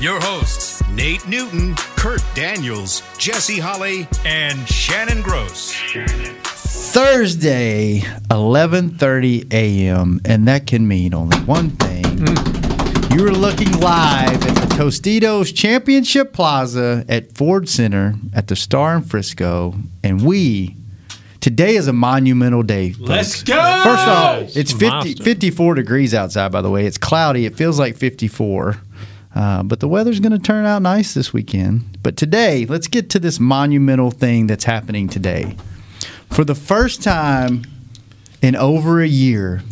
your hosts, Nate Newton, Kurt Daniels, Jesse Holley, and Shannon Gross. Thursday, 11:30 a.m., and that can mean only one thing. Hmm. You are looking live at the Tostitos Championship Plaza at Ford Center at the Star in Frisco, and we today is a monumental day. folks. Let's go! First off, it's 50, 54 degrees outside. By the way, it's cloudy. It feels like 54. Uh, but the weather's going to turn out nice this weekend. But today, let's get to this monumental thing that's happening today. For the first time in over a year,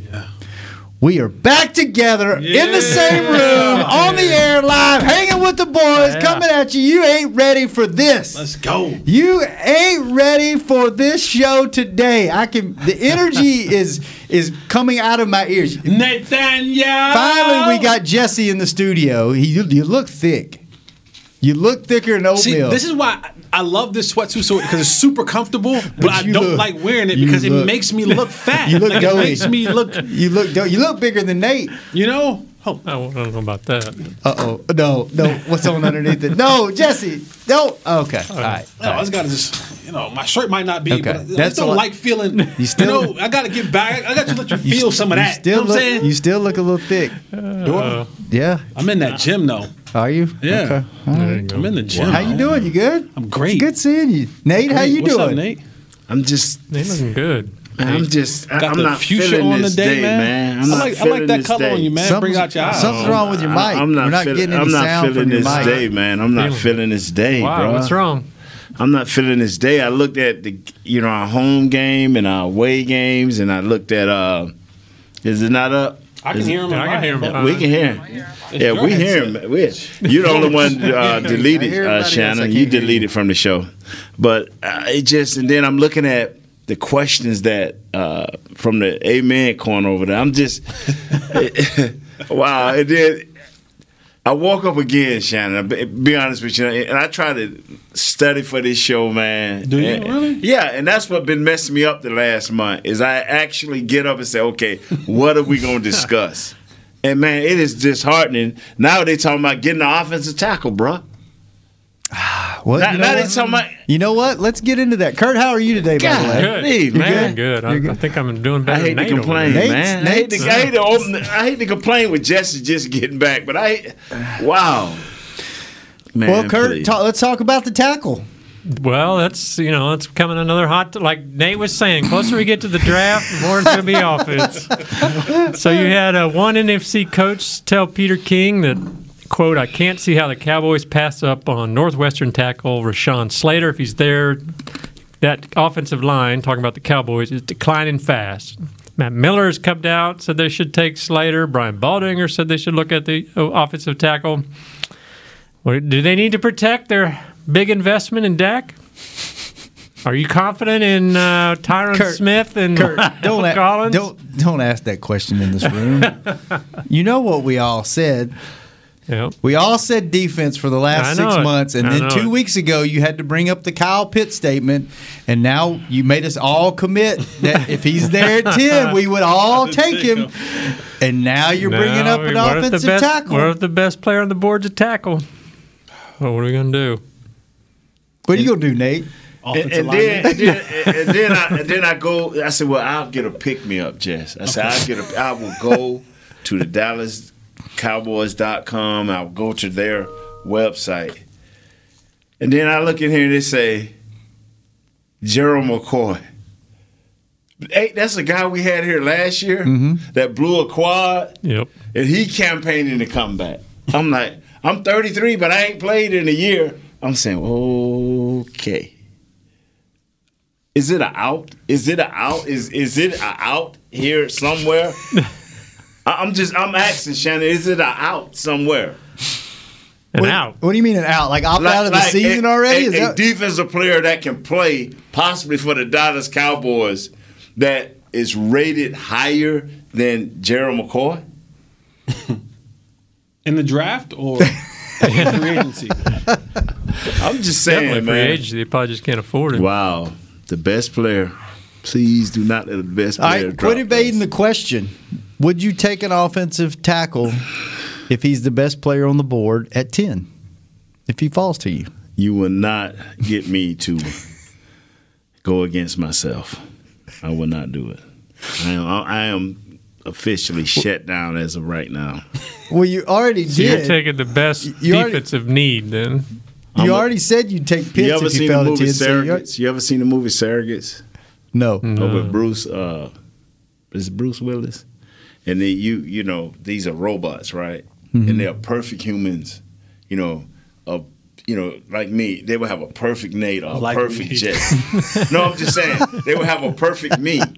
we are back together in the same room, on the air, live, hanging with the boys, coming at you. You ain't ready for this. Let's go. You ain't ready for this show today. I can. The energy is is coming out of my ears. Nathaniel. Finally, we got Jesse in the studio. He, you, you look thick. You look thicker than oatmeal. See, this is why I love this sweatsuit so because it's super comfortable, but, I don't look- like wearing it because look- it makes me look fat. You look like, it doughy. makes me look, you look dope. you look bigger than Nate. you know. Oh, I don't know about that. Uh oh. No, no. What's on underneath it? No, Jesse. No. Okay. All right. no, I just gotta just, you know, my shirt might not be, Okay. but I That's just a don't like feeling. You You, still- know, I gotta get back. I got to let you You feel st- some of you that. Still you know what look, I'm saying? You still look a little thick. Do I? Yeah. I'm in that gym though. Are you? Yeah. Okay. All right. you. I'm in the gym. How you doing? You good? I'm great. Good seeing you, Nate. How Great. you What's doing? up, Nate? I'm just, They looking good. I'm just, I- Got I'm the not fuchsia feeling on the this day, day, man. man. I'm I not like, I like that color day. on you, man. Bring out your eyes. Something's wrong with your mic. I- I'm not, We're not feeling, getting any I'm not sound feeling from your this mic. day, man. I'm not Feeling. feeling this day, Wow, bro. what's wrong? I'm not feeling this day. I looked at the, you know, our home game and our away games, and I looked at, uh, is it not up? I can hear him. Yeah, I can hear him. Yeah, we can hear him. Yeah, your we hear him. We, you're the only one uh, deleted, uh, everybody else, I Shannon. You you. deleted from the show, but uh, it just and then I'm looking at the questions that uh, from the Amen corner over there. I'm just wow. And then I woke up again, Shannon. Be, be honest with you, and I try to study for this show, man. Do you And- really? Yeah, and that's what been messing me up the last month. Is I actually get up and say, okay, what are we gonna discuss? And man, it is disheartening. Now they talking about getting the offensive tackle, bruh. What? Now, you, know now they what? talking about. You know what? Let's get into that. Kurt, how are you today, by the way? Good. Hey, man. good. I, I think I'm doing better. I hate than to Nate over complain, there. Nate's- man. I hate, to, I, hate to open, I hate to complain with Jesse just getting back, but I, wow. Man, Well, Kurt, please. ta- let's talk about the tackle. Well, that's you know, it's becoming another hot. Like Nate was saying, closer we get to the draft, the more it's going to be offense. so you had uh, one NFC coach tell Peter King that quote, "I can't see how the Cowboys pass up on Northwestern tackle Rashawn Slater if he's there. That offensive line, talking about the Cowboys, is declining fast." Matt Miller has come out, said they should take Slater. Brian Baldinger said they should look at the uh, offensive tackle. Do they need to protect their big investment in Dak? Are you confident in uh, Tyron Kurt, Smith and Kurt, don't a- Collins? don't don't ask that question in this room. you know what we all said. Yeah. We all said defense for the last six it. months, and I then two it. weeks ago you had to bring up the Kyle Pitt statement, and now you made us all commit that if he's there at ten, we would all take him. And now you're bringing Now, up an what if the offensive best, tackle. What if the best player on the board's a tackle? Well, what are we going to do? What are you gonna do, Nate? And, and then, and then, and then I, and then I go. I said, "Well, I'll get a pick me up, Jess." I said, "I'll get a. I will go to the DallasCowboys.com. I'll go to their website, and then I look in here and they say, Gerald McCoy. Hey, that's a guy we had here last year mm-hmm. that blew a quad, Yep. and he campaigning to come back. I'm like, I'm 33, but I ain't played in a year. I'm saying, okay. Is it a out? Is it a out? Is is it a out here somewhere? I- I'm just I'm asking Shannon. Is it a out somewhere? And what, out. What do you mean an out? Like opt out of the Like season a, already? A, Is a that- defensive player that can play possibly for the Dallas Cowboys that is rated higher than Gerald McCoy. In the draft or in free agency? I'm just saying, Definitely free agency. They probably just can't afford it. Wow, the best player. Please do not let the best All player right, drop quit evading us. the question. Would you take an offensive tackle if he's the best player on the board at 10? If he falls to you? You will not get me to go against myself. I will not do it. I am, I am officially shut down as of right now. Well, you already So you're taking the best You already- defensive need then. you I'm a- already said you'd take Pitts You ever if you fell to movie 10. so you- You ever seen the movie Surrogates? No. Oh, with Bruce, uh, is it Bruce Willis? And then you, you know, these are robots, right? Mm-hmm. And they are perfect humans. You know, of you know, like me, they would have a perfect Nate or a Like perfect me. Jesse. no, I'm just saying they would have a perfect me.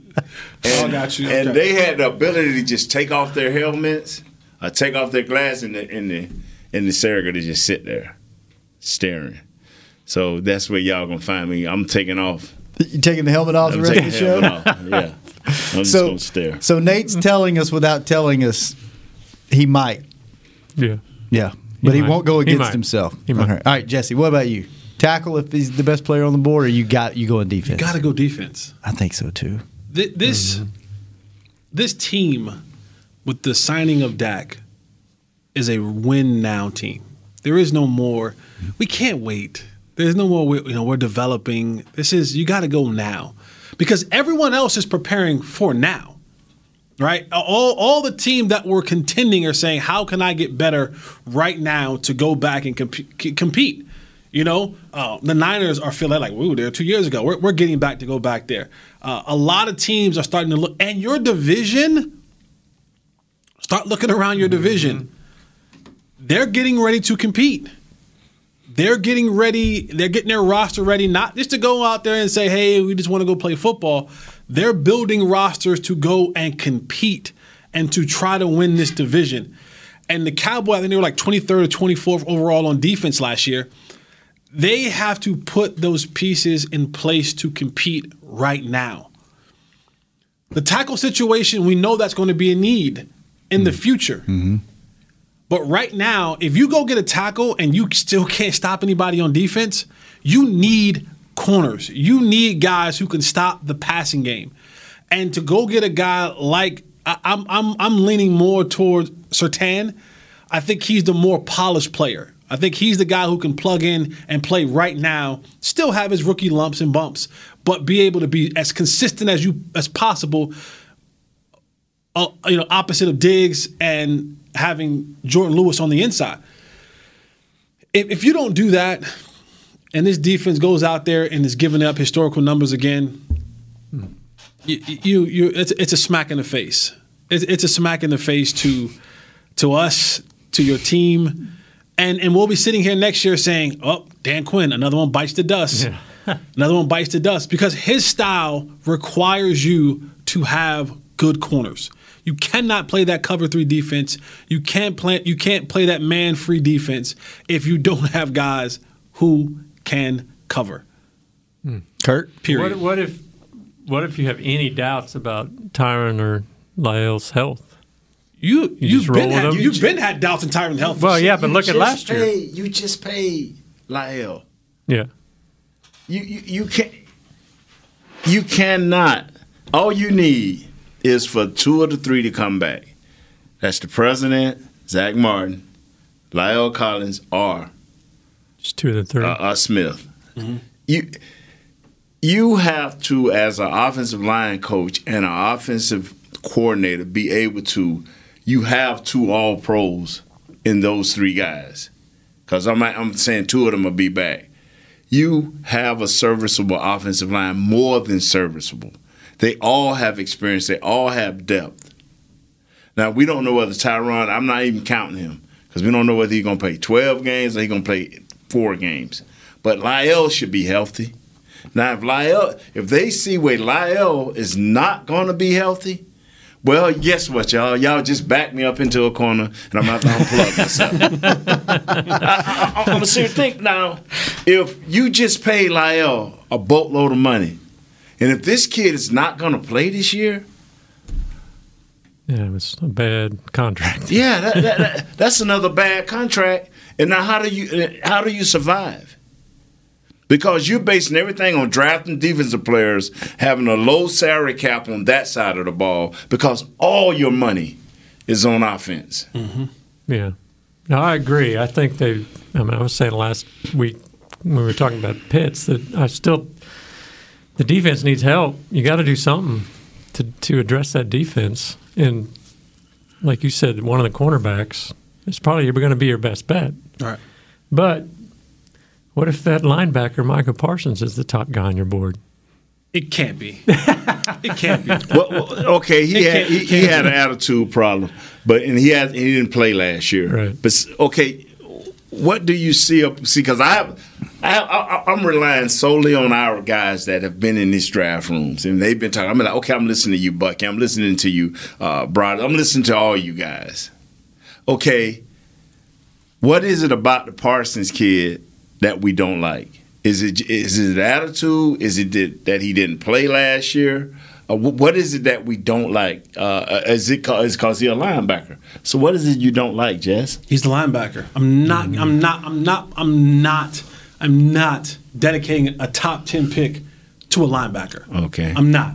And, Oh, got you. And Okay. they had the ability to just take off their helmets, or take off their glass, and the and the and the surrogate to just sit there, staring. So that's where y'all gonna find me. I'm taking off. You taking the helmet off the I'm rest of the show? off. Yeah. I'm just So, gonna stare. so Nate's telling us without telling us he might. Yeah. Yeah. But he, might. won't go against might. himself. He might. Okay. All right, Jesse, what about you? Tackle if he's the best player on the board, or you got you going defense? Got to go defense. I think so too. Th- This mm-hmm. this team with the signing of Dak is a win now team. There is no more. We can't wait. There's no more. we- You know, we're developing. This is you got to go now because everyone else is preparing for now. Right, all all the team that were contending are saying, "How can I get better right now to go back and comp- compete?" You know, uh, the Niners are feeling like, "Ooh, there two years ago. We're, we're getting back to go back there." Uh, a lot of teams are starting to look, and your division. Start looking around your division. They're getting ready to compete. They're getting ready. They're getting their roster ready, not just to go out there and say, "Hey, we just want to go play football." They're building rosters to go and compete and to try to win this division. And the Cowboys, I think they were like 23rd or 24th overall on defense last year they have to put those pieces in place to compete right now. The tackle situation, we know that's going to be a need in the mm-hmm. future. Mm-hmm. But right now, if you go get a tackle and you still can't stop anybody on defense, you need corners. You need guys who can stop the passing game. And to go get a guy like I, I'm, I'm, I'm leaning more toward Surtain. I think he's the more polished player. I think he's the guy who can plug in and play right now, still have his rookie lumps and bumps, but be able to be as consistent as you as possible. Uh, you know, opposite of Diggs and having Jourdan Lewis on the inside. If, if you don't do that, and this defense goes out there and is giving up historical numbers again, you, you, you it's, it's a smack in the face. It's, it's a smack in the face to to us, to your team, and and we'll be sitting here next year saying, "Oh, Dan Quinn, another one bites the dust, another one bites the dust," because his style requires you to have good corners. You cannot play that cover three defense. You can't play. You can't play that man free defense if you don't have guys who can cover. Hmm. Kurt? Period. What, what if what if you have any doubts about Tyron or La'el's health? You, You you've been with had, them? you've been had doubts in Tyron Health. Well, yeah, but You look at just last year. You just paid La'el. Yeah. You, you you can't. You cannot. All you need is for two of the three to come back. That's the president, Zack Martin, La'el Collins, or Just two of the three. uh, uh, Smith. You you have to, as an offensive line coach and an offensive coordinator, be able to. You have two All Pros in those three guys, because I'm I'm saying two of them will be back. You have a serviceable offensive line, more than serviceable. They all have experience. They all have depth. Now we don't know whether Tyron. I'm not even counting him because we don't know whether he's gonna play 12 games or he's gonna play four games. But La'el should be healthy. Now, if La'el, if they see where La'el is not gonna be healthy, Well, guess what, y'all? Y'all just backed me up into a corner, and I'm about to unplug myself. I, am gonna serious. Think now, if you just pay La'el a boatload of money, and if this kid is not going to play this year, Yeah, it's a bad contract. yeah, that, that, that, that's another bad contract. And now, how do you uh, how do you survive? Because you're basing everything on drafting defensive players, having a low salary cap on that side of the ball, because all your money is on offense. Mm-hmm. Yeah. No, I agree. I think they. I mean, I was saying last week when we were talking about Pitts that I still the defense needs help. You got to do something to to address that defense. And like you said, one of the cornerbacks is probably going to be your best bet. All right. But what if that linebacker Micah Parsons is the top guy on your board? It can't be. it can't be. Well, well, okay, he It had he, he had an attitude problem, but and he had he didn't play last year. Right. But okay, what do you see up? See, because I I, I, I'm relying solely on our guys that have been in these draft rooms and they've been talking. I'm like, okay, I'm listening to you, Bucky. I'm listening to you, uh, Brian. I'm listening to all you guys. Okay, what is it about the Parsons kid that we don't like? Is it is it attitude? Is it that he didn't play last year? Uh, what is it that we don't like? Uh, is it cause, cause he a linebacker? So what is it you don't like, Jess? He's the linebacker. I'm not. I'm not. I'm not. I'm not. I'm not dedicating a top ten pick to a linebacker. Okay. I'm not.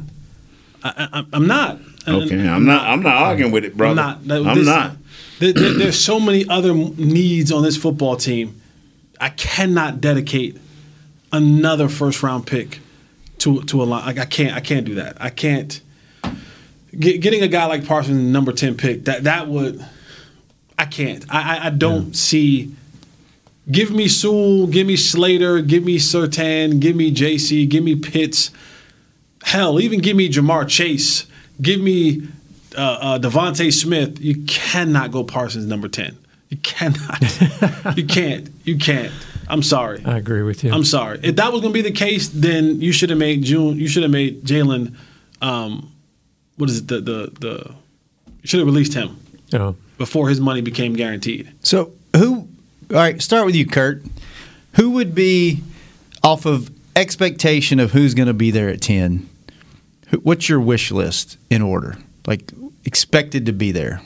I, I'm not. Okay, I'm not. I'm not arguing with it, brother. I'm not. That- I'm this- not. there- there- there's so many other needs on this football team. I cannot dedicate another first round pick to to a line. Like I can't. I can't do that. I can't. Get, getting a guy like Parsons, number ten pick, that that would. I can't. I I, I don't see. Give me Sewell, give me Slater, give me Surtain, give me Jaycee, give me Pitts. Hell, even give me Ja'Marr Chase. Give me uh, uh, DeVonta Smith. You cannot go Parsons number 10. You cannot. you can't. You can't. I'm sorry. I agree with you. I'm sorry. If that was going to be the case, then you should have made June. You should have made Jaylon. Um, what is it? The the the. Should have released him Oh. before his money became guaranteed. So who? All right, start with you, Kurt. Who would be off of expectation of who's going to be there at ten? Who, what's your wish list in order? Like expected to be there.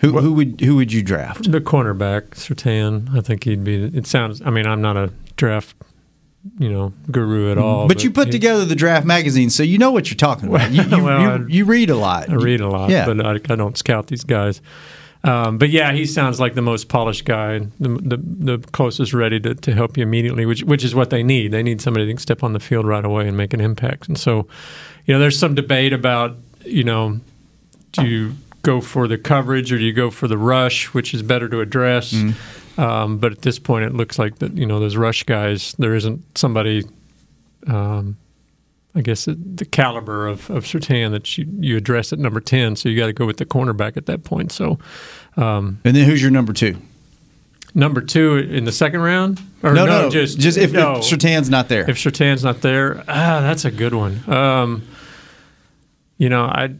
Who, who would who would you draft? The cornerback, Surtain, I think he'd be. It sounds. I mean, I'm not a draft, you know, guru at all. But you put he- together the draft magazine, so you know what you're talking about. You, you, Well, you, I- you read a lot. I read a lot, Yeah. but I, I don't scout these guys. Um, but yeah, he sounds like the most polished guy, the the, the closest ready to, to help you immediately, which which is what they need. They need somebody that can step on the field right away and make an impact. And so, you know, there's some debate about you know, do you go for the coverage or do you go for the rush, which is better to address. Mm-hmm. Um, but at this point, it looks like that you know those rush guys. There isn't somebody um, I guess the caliber of, of Surtain that you, you address at number 10. So you got to go with the cornerback at that point. So And then who's your number two? number two in the second round? Or No, no, just, just if, no, if Surtain's not there. if Surtain's not there, ah, that's a good one. Um, you know, I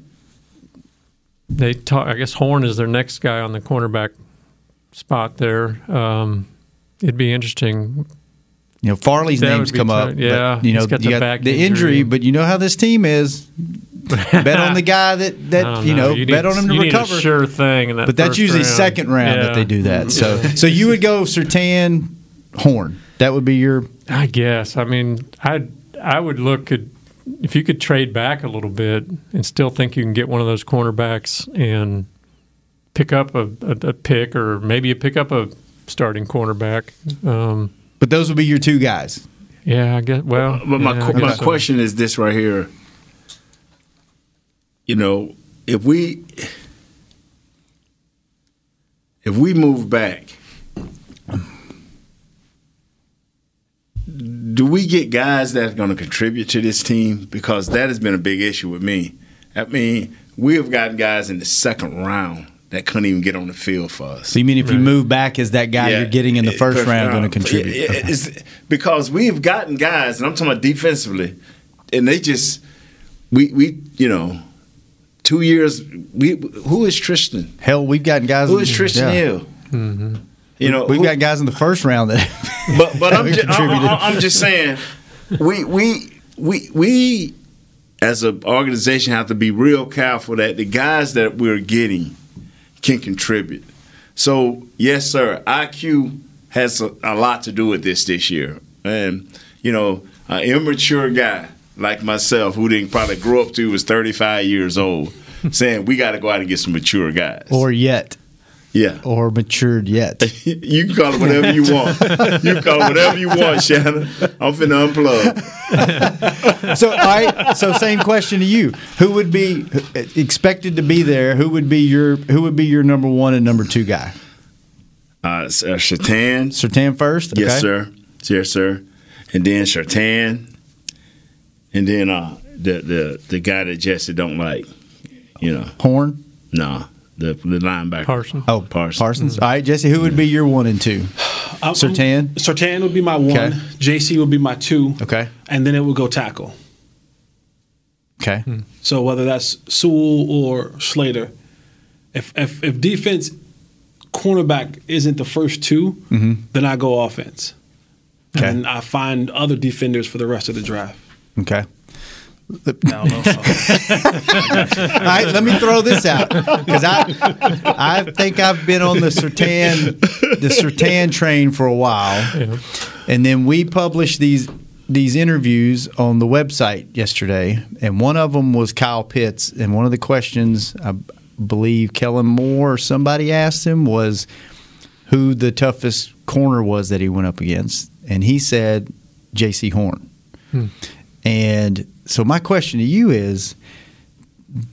they talk. I guess Horn is their next guy on the cornerback spot there. Um, it'd be interesting. You know, Farley's That names come tight. up. Yeah, but, you know, got you the back the injury. injury, but you know how this team is. bet on the guy that that you know, You bet need- on him to recover. a sure thing. In that but that's usually round. second round Yeah. that they do that. So so you would go Surtain, Horn. That would be your I guess. I mean, I I would look at if you could trade back a little bit and still think you can get one of those cornerbacks and pick up a, a, a pick or maybe you pick up a starting cornerback. Um, but those would be your two guys. yeah, I guess. Well, But my yeah, my guess so. question is this right here. You know, if we if we move back, do we get guys that are going to contribute to this team? Because that has been a big issue with me. I mean, we have gotten guys in the second round that couldn't even get on the field for us. So you mean if you move back as that guy Yeah, you're getting in the it- first round going to contribute? It- it- it's- because we've gotten guys, and I'm talking about defensively, and they just we we you know two years. We who is Trysten? Hell, we've gotten guys. Who is Trysten yeah. Hill? Mm-hmm. You know, We've who- got guys in the first round that. but but I'm just, contributed. I'm just saying, we we we we as an organization have to be real careful that the guys that we're getting can contribute. So yes, sir, IQ has a, a lot to do with this this year, and you know, an immature guy like myself who didn't probably grow up to was 35 years old, saying we got to go out and get some mature guys. or yet, yeah. or matured yet. You can call it whatever you want. You can call it whatever you want, Shannon. I'm finna unplug. so, all right. So, same question to you: Who would be expected to be there? Who would be your Who would be your number one and number two guy? Uh, uh, Shatan. Surtain first. Yes, sir. Yes, sir. And then Shatan. And then uh, the the the guy that Jesse don't like. You know, Horn. no, the the linebacker. Parsons. Oh, Parsons. Parsons. All right, Jesse. Who would be your one and two? I'm- Surtain? Sertan would be my one. Okay. Jaycee would be my two. Okay. And then it would go tackle. Okay. Hmm. So whether that's Sewell or Slater, if if, if defense cornerback isn't the first 2 mm-hmm. then I go offense. Okay. And I find other defenders for the rest of the draft. Okay. I don't know. All right, let me throw this out because I I think I've been on the Surtain the Surtain train for a while, and then we published these these interviews on the website yesterday, and one of them was Kyle Pitts, and one of the questions I believe Kellen Moore or somebody asked him was who the toughest corner was that he went up against, and he said Jaycee Horn. Hmm. And so my question to you is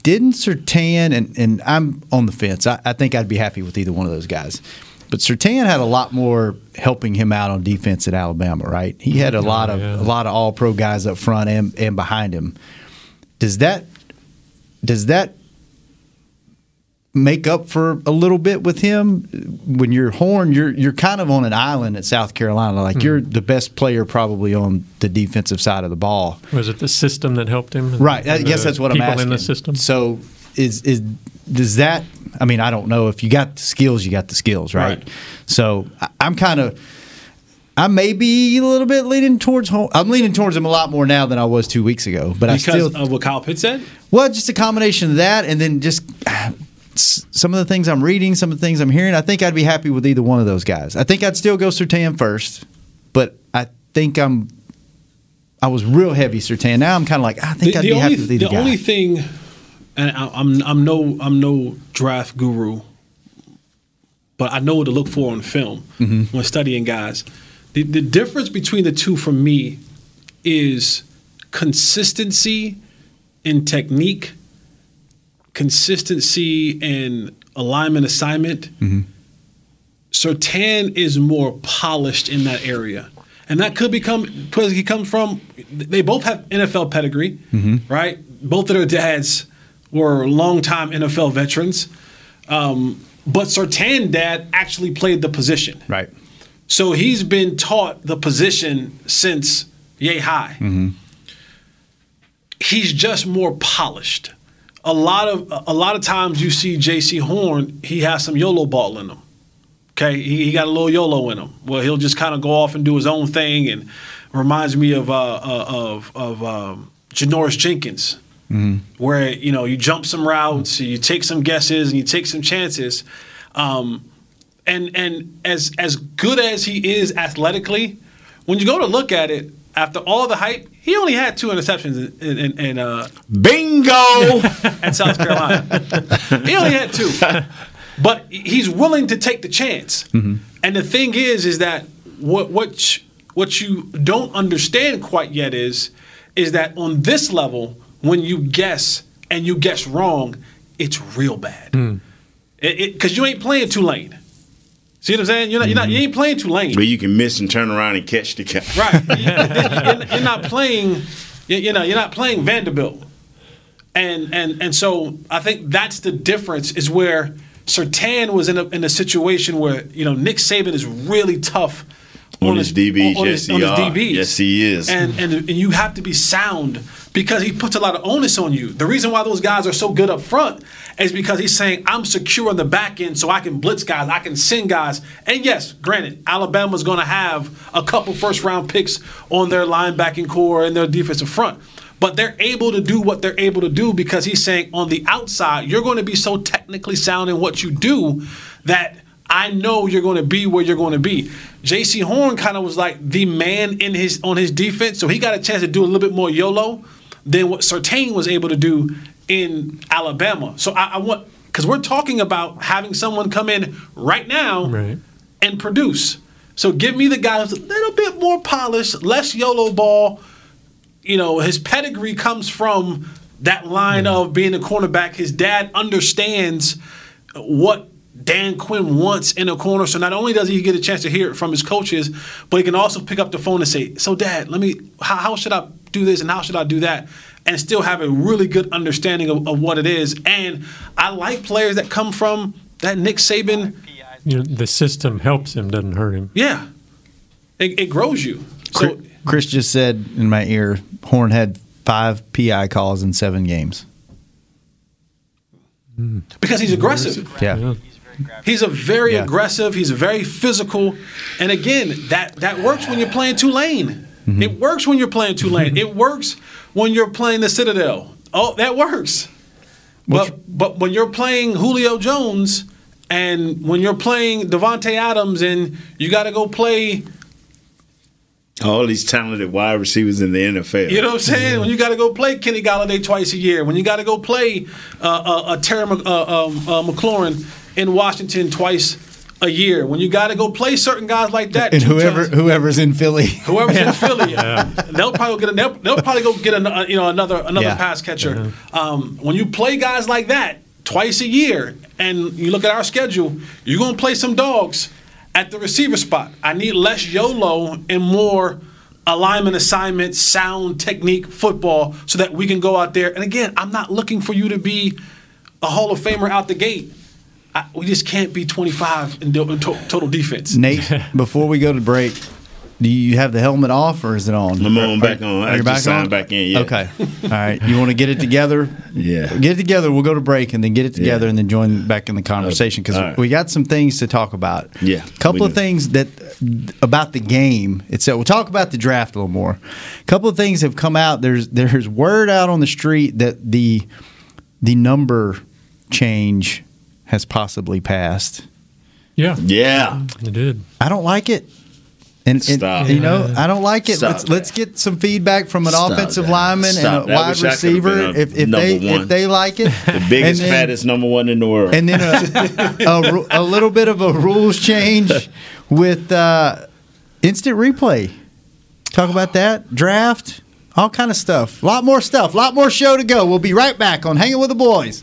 didn't Surtain and, and I'm on the fence. I, I think I'd be happy with either one of those guys. But Surtain had a lot more helping him out on defense at Alabama, right? He had a oh, lot of yeah. a lot of all pro guys up front and, and behind him. Does that does that make up for a little bit with him when you're horn you're you're kind of on an island at South Carolina like hmm. you're the best player probably on the defensive side of the ball Was it the system that helped him? Right. I guess that's what I'm asking. in the system. So is is does that? I mean, I don't know. If you got the skills, you got the skills, right? Right. So I- I'm kind of. I may be a little bit leaning towards home. I'm leaning towards him a lot more now than I was two weeks ago. But I because still, of what Kyle Pitts said? well, just a combination of that, and then just s- some of the things I'm reading, some of the things I'm hearing. I think I'd be happy with either one of those guys. I think I'd still go Surtain first, but I think I'm. I was real heavy Surtain. Now I'm kind of like I think The, I'd the be only, happy with either the guy. only thing, and I, I'm I'm no I'm no draft guru, but I know what to look for on film Mm-hmm. when studying guys. The, the difference between the two for me is consistency in technique, consistency and alignment assignment. Surtain is more polished in that area. And that could become because he comes from they both have NFL pedigree, right? Both of their dads were longtime NFL veterans. Um, but Surtain dad actually played the position. right. So he's been taught the position since yay high. He's just more polished. A lot of a lot of times you see Jaycee Horn, he has some YOLO ball in him. Okay, he, he got a little YOLO in him. Well, he'll just kind of go off and do his own thing, and reminds me of uh, uh, of of um, Janoris Jenkins, where you know you jump some routes, you take some guesses, and you take some chances. Um, and and as as good as he is athletically, when you go to look at it, after all the hype, he only had two interceptions in, in, in uh, Bingo! at South Carolina. he only had two, but he's willing to take the chance. And the thing is, is that what what what you don't understand quite yet is is that on this level, when you guess and you guess wrong, it's real bad. Because you ain't playing Tulane. See what I'm saying? You're not, you're not, you mm-hmm. ain't playing Tulane. But you can miss and turn around and catch the guy. Right. you're, you're not playing. You you know, you're not playing Vanderbilt, and and and so I think that's the difference. Is where Surtain was in a in a situation where you know Nick Saban is really tough On his DBs, on yes, his, he on his. Yes, he is. And, and and you have to be sound because he puts a lot of onus on you. The reason why those guys are so good up front is because he's saying I'm secure on the back end, so I can blitz guys, I can send guys. And yes, granted, Alabama's going to have a couple first round picks on their linebacking corps and their defensive front. But they're able to do what they're able to do because he's saying on the outside, you're going to be so technically sound in what you do that I know you're going to be where you're going to be. Jaycee Horn kind of was like the man in his on his defense, so he got a chance to do a little bit more YOLO than what Surtain was able to do in Alabama. So I, I want because we're talking about having someone come in right now Right. and produce. So give me the guy who's a little bit more polished, less YOLO ball. You know, his pedigree comes from that line of being a cornerback. His dad understands what Dan Quinn wants in a corner. So not only does he get a chance to hear it from his coaches, but he can also pick up the phone and say, "So, Dad, let me. How, how should I do this and how should I do that?" And still have a really good understanding of, of what it is. And I like players that come from that Nick Saban. You know, the system helps him, doesn't hurt him. Yeah, it, it grows you. So Chris just said in my ear, Horn had five PI calls in seven games. because he's aggressive. Yeah. He's a very Yeah. aggressive. He's very physical, and again, that that works when you're playing Tulane. Mm-hmm. It works when you're playing Tulane. it works when you're playing the Citadel. Oh, that works. But but when you're playing Julio Jones, and when you're playing Davante Adams, and you got to go play All these talented wide receivers in the NFL. You know what I'm saying? When you got to go play Kenny Golladay twice a year, when you got to go play uh, uh, uh, Terry Mc- uh, um, uh, McLaurin in Washington twice a year, when you got to go play certain guys like that, And whoever times- whoever's in Philly. whoever's in Philly, they'll probably get a, they'll, they'll probably go get a, you know another another Yeah. pass catcher. Um, when you play guys like that twice a year, and you look at our schedule, you're gonna play some dogs at the receiver spot. I need less YOLO and more alignment assignment, sound technique football, so that we can go out there. And again, I'm not looking for you to be a Hall of Famer out the gate. I, we just can't be 25 in, do- in to- total defense. Nate, before we go to break, do you have the helmet off or is it on? I'm on back on. Are I you just signed back in, yeah. Okay. All right. You want to get it together? Yeah. Get it together. We'll go to break and then get it together Yeah. and then join back in the conversation because All right. we got some things to talk about. Yeah, A couple of do. things that about the game itself. We'll talk about the draft a little more. A couple of things have come out. There's there's word out on the street that the the number change has possibly passed. Yeah, Yeah. it did. I don't like it. And, and, Stop. you know, I don't like it. Stop let's that. let's get some feedback from an Stop offensive that. lineman Stop and a that. Wide wish I could've receiver. a If, if they one. if they like it, The biggest, then, fattest number one in the world. and then a, a, a little bit of a rules change with uh, instant replay. Talk about that draft, all kind of stuff. A lot more stuff. A lot more show to go. We'll be right back on Hanging with the Boys.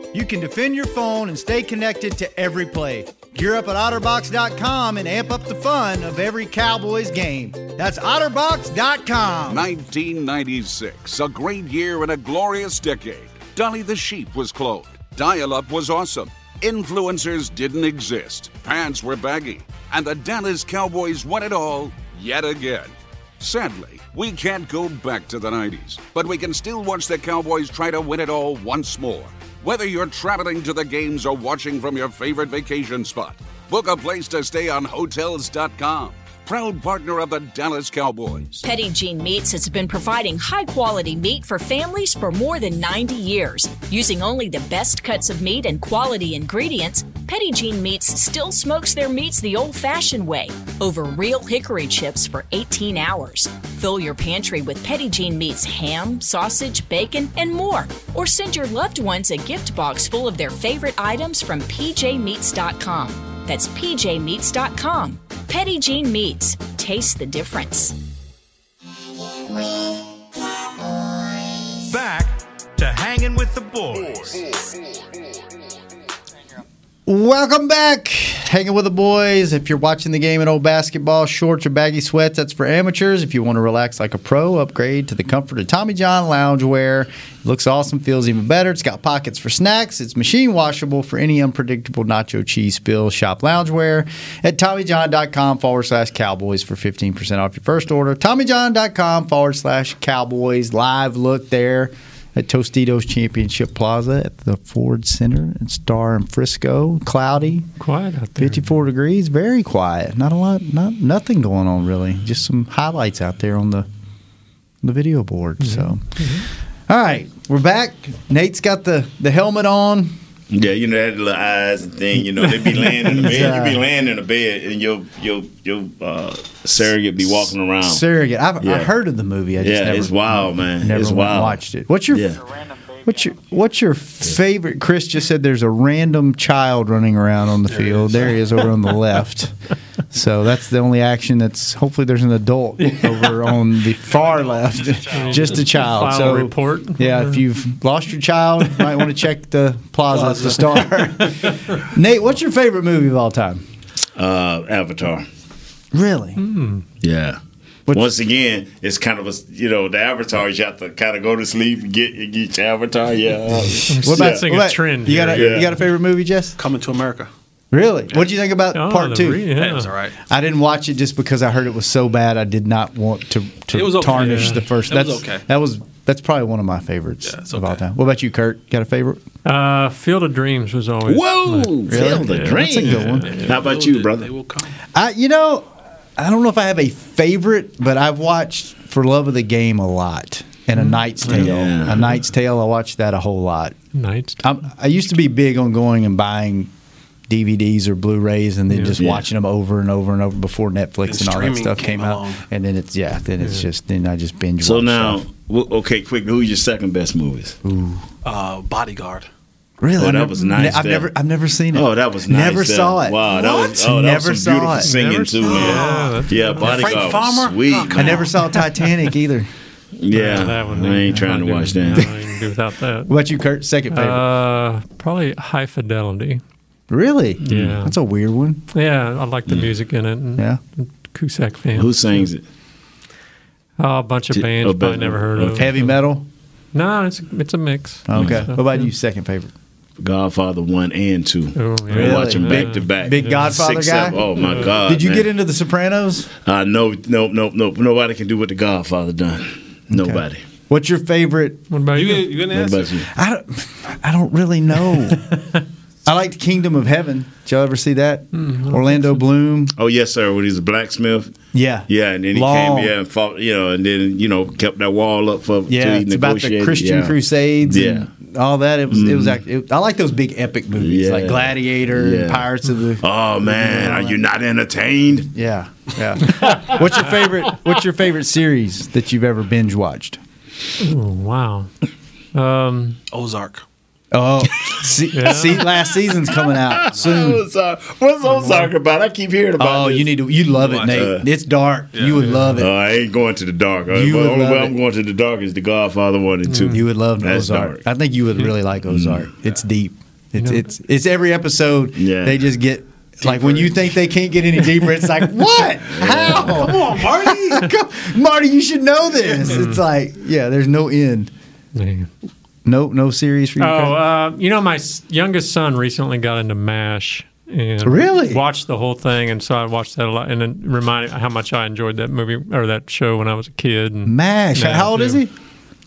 you can defend your phone and stay connected to every play. Gear up at OtterBox.com and amp up the fun of every Cowboys game. That's OtterBox.com. 1996, a great year and a glorious decade. Dolly the sheep was cloned. Dial up was awesome. Influencers didn't exist. Pants were baggy. And the Dallas Cowboys won it all yet again. Sadly, we can't go back to the 90s, but we can still watch the Cowboys try to win it all once more. Whether you're traveling to the games or watching from your favorite vacation spot, book a place to stay on Hotels.com. proud partner of the Dallas Cowboys. Petit Jean Meats has been providing high quality meat for families for more than 90 years. Using only the best cuts of meat and quality ingredients, Petit Jean Meats still smokes their meats the old fashioned way over real hickory chips for 18 hours. Fill your pantry with Petit Jean Meats ham, sausage, bacon, and more. Or send your loved ones a gift box full of their favorite items from pjmeats.com. That's pjmeats.com. Petit Jean Meats. Taste the difference. Back to hanging with the boys. Welcome back. Hanging with the boys. If you're watching the game in old basketball, shorts or baggy sweats, that's for amateurs. If you want to relax like a pro, upgrade to the comfort of Tommy John loungewear. It looks awesome, feels even better. It's got pockets for snacks. It's machine washable for any unpredictable nacho cheese spill. Shop loungewear at TommyJohn.com forward slash cowboys for 15% off your first order. TommyJohn.com forward slash cowboys. Live look there at Tostitos Championship Plaza at the Ford Center and Star in Frisco. Cloudy, Quiet out there. 54 degrees, very quiet. Not a lot, not nothing going on really. Just some highlights out there on the the video board. So, mm-hmm. Mm-hmm. all right, we're back. Nate's got the the helmet on. Yeah, you know that little eyes and thing. You know they be laying in the bed. You be laying in the bed, and your your your uh, surrogate be walking around. Surrogate. I've, I heard of the movie. I just yeah, never, it's wild, man. Never it's wild. watched it. What's your Yeah. What's your What's your favorite? Chris just said there's a random child running around on the field. There he is over on the left. So that's the only action that's. Hopefully, there's an adult over on the far left, just a child. File so a report. Yeah, if you've lost your child, you might want to check the plaza at the Star. Nate, what's your favorite movie of all time? Uh, Avatar. Really? Yeah. Once again, it's kind of a you know the avatar. You have to kind of go to sleep and get you get your avatar. Yeah. What about, Sensing a what about- trend You got a here. you got a favorite movie, Jess? Coming to America. Really? What do you think about Oh, part two? re- yeah. That was all right. I didn't watch it just because I heard it was so bad. I did not want to, to It was okay. tarnish Yeah. the first. It was that's okay. That was that's probably one of my favorites Yeah, it's of all time. What about you, Kurt? Got a favorite? Uh, Field of Dreams was always. Whoa! my- Feel the Yeah, dream. That's a good one. How about you, brother? They will come. I you know, I don't know if I have a favorite, but I've watched For Love of the Game a lot. And A Knight's Tale. Yeah. A Knight's Tale, I watched that a whole lot. Nights. I'm, I used to be big on going and buying DVDs or Blu-rays and then Yeah. just Yeah. watching them over and over and over before Netflix And and all that stuff came came out. along. And then it's yeah, then it's just then I just binge. So now, stuff. okay, quick. Who's your second best movies? Uh, bodyguard. Really, Oh, I've that never- was nice I've there. never I've never seen it. Oh, that was nice. Never there. saw it. Wow, that was What? oh, that Never was some beautiful it. singing Never too, man. Yeah, Yeah, Bodyguard Frank was Farmer? sweet. Oh, I never saw Titanic either. yeah, that one. I ain't trying to do- watch that. I can do without that. What about you, Kurt? Second favorite? Uh, probably High Fidelity. really? yeah. that's a weird one. Yeah, I like the music in it. And Yeah. Cusack fan. Who sings it? Oh, a bunch of bands oh, you probably never heard of. okay. Heavy metal. No, it's it's a mix. Okay. So, what about yeah. you? Second favorite? Godfather one and two. Oh, yeah. Really? Watch them Yeah. back to back. Big Godfather Six, guy? seven- Oh my God! Did you man. get into The Sopranos? Uh, no, no, no, no. Nobody can do what the Godfather done. Nobody. What's your favorite? What about You, you? you gonna What answer? about you? I don't. I don't really know. I liked Kingdom of Heaven. Did y'all ever see that? Hmm, Orlando Bloom. Oh yes, sir. When he's a blacksmith. Yeah. Yeah, and then he Long. came here and fought, you know, and then you know kept that wall up for till Yeah, he it's about the. Christian yeah. Crusades. Yeah. Mm. and all that. It was. It was. Actually, it, I like those big epic movies Yeah. like Gladiator, Yeah. and Pirates of the. Oh man, are you not entertained? Yeah, yeah. what's your favorite? What's your favorite series that you've ever binge watched? Oh, wow. Um, Ozark. Oh, see, see, last season's coming out soon. Ozark. What's Ozark about? I keep hearing about. Oh, this. you need to. You love it, Watch Nate. it. It's dark. you would love it. Oh, I ain't going to the dark. Uh, You the only way it. I'm going to the dark is the Godfather one and two. You would love That's Ozark. dark. I think you would really like Ozark. It's deep. It's know- it's it's every episode. Yeah. They just get like when you think they can't get any deeper, it's like what? How? Come on, Marty. Come- Marty, you should know this. It's like yeah, there's no end. man. No no series for you. Oh, uh, you know, my youngest son recently got into MASH. And Really? watched the whole thing, and so I watched that a lot, and then reminded how much I enjoyed that movie or that show when I was a kid. And Mash. now, How old is he?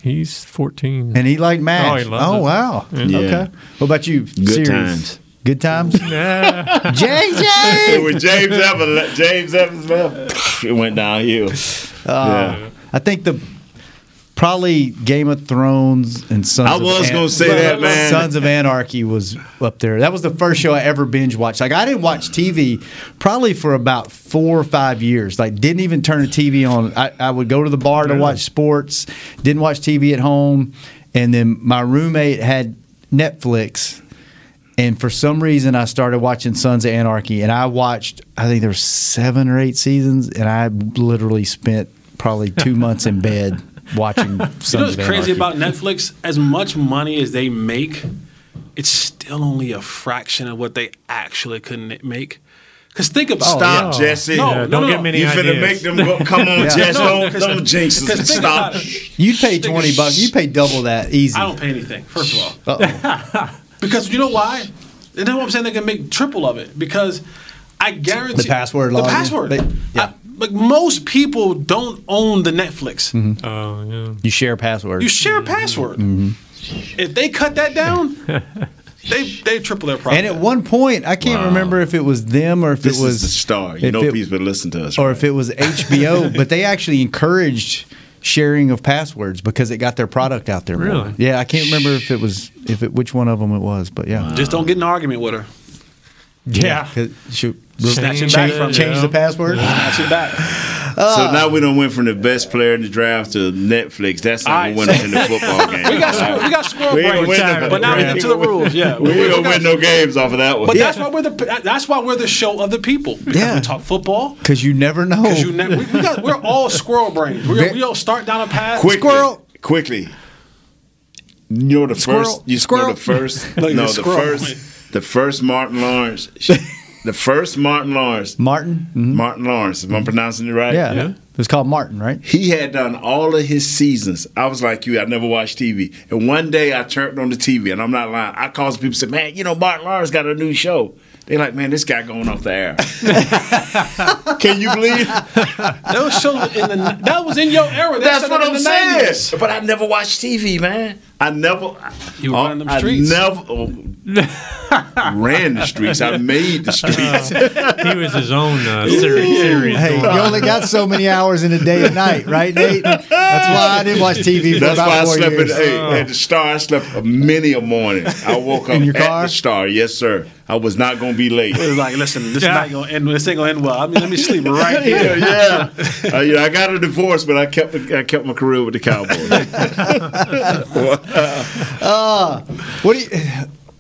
He's fourteen. And he liked Mash. Oh, he loves it. wow. Yeah. Okay. What about you? Good series? times. Good times. Yeah. JJ. When James Evans, James Evans left. it went downhill. Uh, yeah. I think the probably Game of Thrones and Sons. I was An- gonna say that, man. Sons of Anarchy was up there. That was the first show I ever binge watched. Like I didn't watch TV probably for about four or five years. Like didn't even turn the TV on. I, I would go to the bar to watch sports. Didn't watch TV at home. And then my roommate had Netflix. And for some reason, I started watching Sons of Anarchy, and I watched. I think there were seven or eight seasons, and I literally spent probably two months in bed watching. Sons You know what's crazy Anarchy. about Netflix? As much money as they make, it's still only a fraction of what they actually couldn't make. Because think about oh, Stop, Jesse. No, Yeah, no, don't no, get no. many You finna ideas. make them go. Come on, Yeah. Jess. No, don't, because- don't jinx us. Stop. You'd pay twenty of- bucks. You pay double that easy. I don't pay anything. First of all, because you know why? You know what I'm saying? They can make triple of it because I guarantee The password The login? password. They- yeah. I- like most people don't own the Netflix. Mm-hmm. Oh yeah. You share passwords. You share a password. If they cut that down, they they triple their profit. and at one point, I can't Wow. remember if it was them or if This it was is the star. You know if know, it- people listen to us. or right? if it was HBO, but they actually encouraged sharing of passwords because it got their product out there. more. Really? Yeah, I can't remember if it was if it which one of them it was, but yeah. just don't get in an argument with her. Yeah. Shoot, Snatch it change, back from change the password. Snatch it back. so now we don't went from the best player in the draft to Netflix. That's not All right. win us in the football game. We got squirrel, we got squirrel We ain't brains, gonna win no- but now we get to the rules. Yeah, we ain't gonna win no games off of that one. But that's why we're the that's why we're the show of the people. Because Yeah. we talk football. Because you never know. You ne- we, we got we're all squirrel brains. We, we all start down a path. quickly, Squirrel. quickly. You know the Squirrel. first. You Squirrel. know the first. Look no, the the squirrel. first. The first Martin Lawrence. the first Martin Lawrence. Martin. Mhm. Martin Lawrence. If I'm pronouncing it right. Yeah. it was called Martin, right? He had done all of his seasons. I was like you, I never watched TV. And one day I turned on the TV, and I'm not lying. I called some people and said, Man, you know, Martin Lawrence got a new show. They're like, Man, this guy going off the air. Can you believe? That was show in the that was in your era. That That's what I'm saying. 90s. But I never watched TV, man. I never. You were running them I never oh, ran the streets. I made the streets. He was his own uh, series. series Hey, you only got so many hours in a day and night, right, Nate? That's why I didn't watch TV for That's about why I four slept years. in, hey, at the Star. I slept a many a morning. I woke up In your at the Star. Yes, sir. I was not going to be late. It was like, listen, this Yeah. is not gonna end. This ain't gonna end well. I mean, let me sleep right yeah, here. yeah. Uh, yeah, I got a divorce, but I kept I kept my career with the Cowboys. Uh, what do you?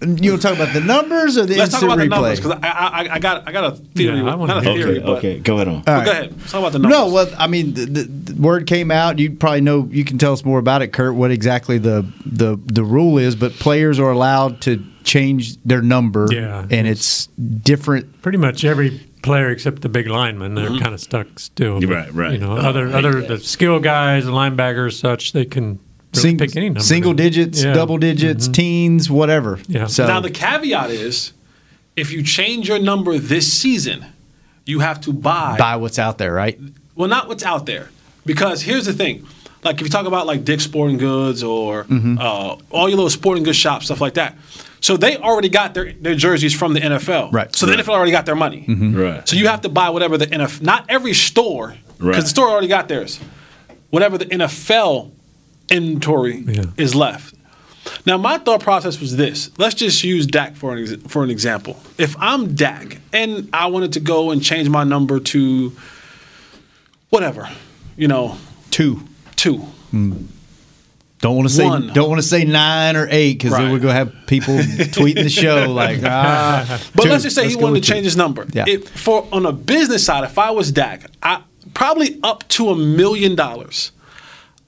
You want to talk about the numbers or the Let's talk instant about the numbers because I, I I got I got a theory. Yeah, I wanna not a hear theory, okay, but okay, go ahead on. All but right. go ahead. Let's talk about the numbers. No, well, I mean, the, the, the word came out. You probably know. You can tell us more about it, Kurt. What exactly the the the rule is? But players are allowed to change their number. Yeah. and it's different. Pretty much every player except the big lineman, they're mm-hmm. kind of stuck still. But, right, right. You know, Oh, other I other the skill guys, the linebackers, such they can really Sing- pick any number. single now. digits, Yeah. double digits, teens, whatever. Yeah. So now the caveat is, if you change your number this season, you have to buy. buy what's out there, right? Well, not what's out there, because here's the thing. Like if you talk about like Dick's Sporting Goods or Mm-hmm. uh, all your little sporting goods shops, stuff like that. So they already got their, their jerseys from the NFL. Right. So the NFL already got their money. Right. So you have to buy whatever the NFL. Not every store, because Right. the store already got theirs. Whatever the NFL inventory Yeah. is left. Now my thought process was this. Let's just use Dak for an ex- for an example. If I'm Dak and I wanted to go and change my number to whatever, you know, Two. two. Don't want to say One. don't want to say nine or eight because then we're gonna have people tweeting the show like ah. But two. let's just say he wanted with to two. change his number. Yeah. If, for on a business side, if I was Dak, I probably up to a million dollars.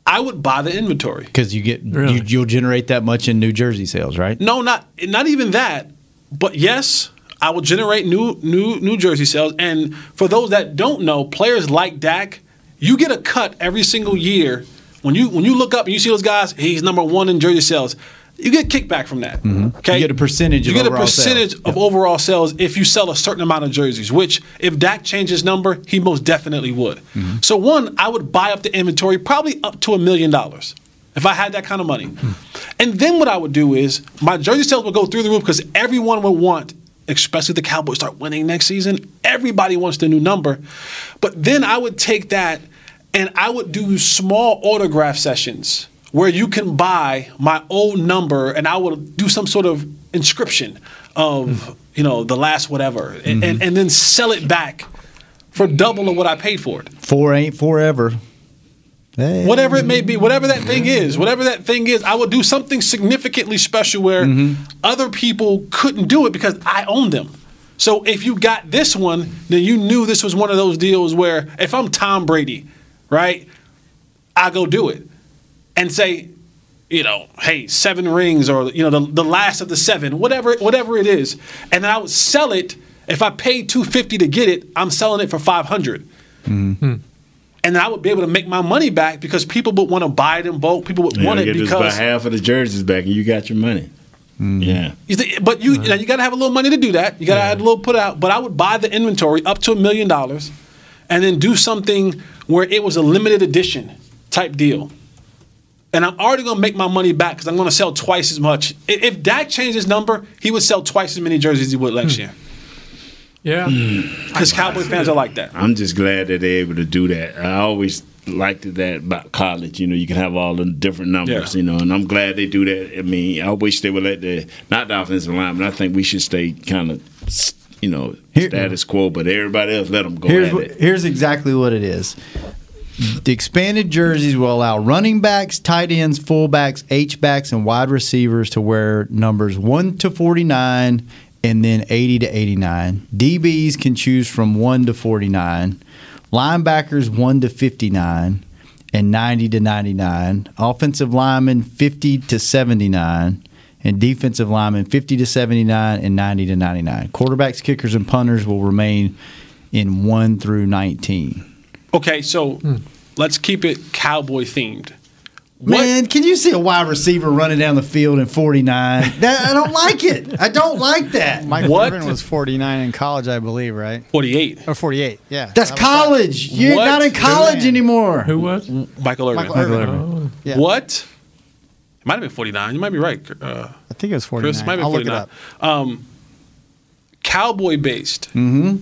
I would buy the inventory. because you get Really? you, you'll generate that much in New Jersey sales, right? No, not not even that. But yes, I will generate new new New Jersey sales. And for those that don't know, players like Dak, you get a cut every single year. When you when you look up and you see those guys, he's number one in Jersey sales. You get kickback from that. Okay, Mm-hmm. You get a percentage You of get a overall sales. percentage of overall sales if you sell a certain amount of jerseys. Which, if Dak changed his number, he most definitely would. Mm-hmm. So one, I would buy up the inventory, probably up to a million dollars if I had that kind of money. Hmm. And then what I would do is my jersey sales would go through the roof because everyone would want especially the Cowboys start winning next season, everybody wants the new number. But then I would take that and I would do small autograph sessions where you can buy my old number and I will do some sort of inscription of, you know, the last whatever and, and, mm-hmm. and then sell it back for double of what I paid for it. Four ain't forever. Hey. Whatever it may be, whatever that thing is, whatever that thing is, I will do something significantly special where mm-hmm. other people couldn't do it because I own them. So if you got this one, then you knew this was one of those deals where if I'm Tom Brady, right, I go do it and say, you know, hey, seven rings or you know the, the last of the seven, whatever whatever it is, and then I would sell it. If I paid two fifty to get it, I'm selling it for five hundred hmm. and then I would be able to make my money back because people would want to buy it in bulk. People would You want it get just about because. half of the jerseys back, and you got your money. Hmm. Yeah. You thi- but you, you, know, you got to have a little money to do that. You got to have a little put out. But I would buy the inventory up to a million dollars, and then do something where it was a limited edition type deal. And I'm already going to make my money back because I'm going to sell twice as much. If Dak changed his number, he would sell twice as many jerseys as he would last hmm. year. Yeah. Hmm. Because Cowboy fans are like that. I'm just glad that they're able to do that. I always liked that about college. You know, you can have all the different numbers. Yeah. You know, and I'm glad they do that. I mean, I wish they would let the not the offensive line, but I think we should stay kind of, you know, Here- status quo. But everybody else, let them go Here's at what, it. here's exactly what it is. The expanded jerseys will allow running backs, tight ends, fullbacks, H backs, and wide receivers to wear numbers 1 to 49 and then 80 to 89. DBs can choose from 1 to 49. Linebackers 1 to 59 and 90 to 99. Offensive linemen 50 to 79 and defensive linemen 50 to 79 and 90 to 99. Quarterbacks, kickers, and punters will remain in 1 through 19. Okay, so let's keep it Cowboy themed. What- Man, can you see a wide receiver running down the field in 49? That, I don't like it. I don't like that. Mike What? Irvin was 49 in college, I believe, right? 48. Or 48, yeah. That's How about college. You're What? not in college Man. anymore. Who was? Michael Irvin. Michael Irvin. Yeah. What? It might have been 49. You might be right. Uh, I think it was 49. Chris, it might be I'll look 49. it up. Um, cowboy based. Mm-hmm.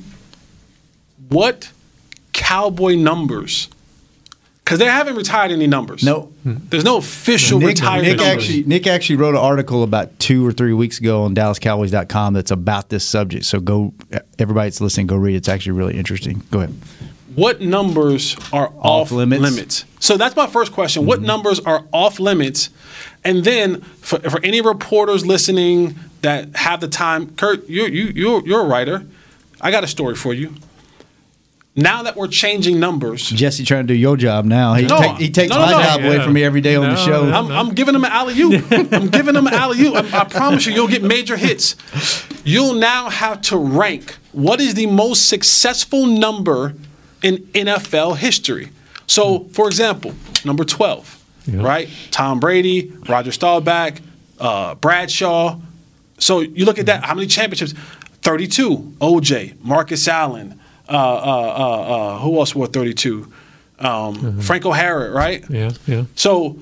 What cowboy numbers? Because they haven't retired any numbers. No. Hmm. There's no official Nick, retired Nick numbers. actually Nick actually wrote an article about two or three weeks ago on DallasCowboys.com that's about this subject. So go, everybody that's listening, go read. It's actually really interesting. Go ahead. what numbers are off, limits? limits? So that's my first question. What mm-hmm. numbers are off limits? And then for, for any reporters listening that have the time, Kurt, you're, you, you're, you're a writer. I got a story for you. Now that we're changing numbers, Jesse trying to do your job now. He, No. take- he takes No, no, my no. job away from me every day on the show. I'm, I'm giving them an alley oop. I'm giving them an alley oop. I, I promise you, you'll get major hits. You'll now have to rank what is the most successful number in NFL history. So, for example, number 12, right? Tom Brady, Roger Staubach, uh, Bradshaw. So you look at that. How many championships? 32. OJ, Marcus Allen. Uh, uh, uh, uh, who else wore 32? Um, Franco Harris, right? Yeah, yeah. So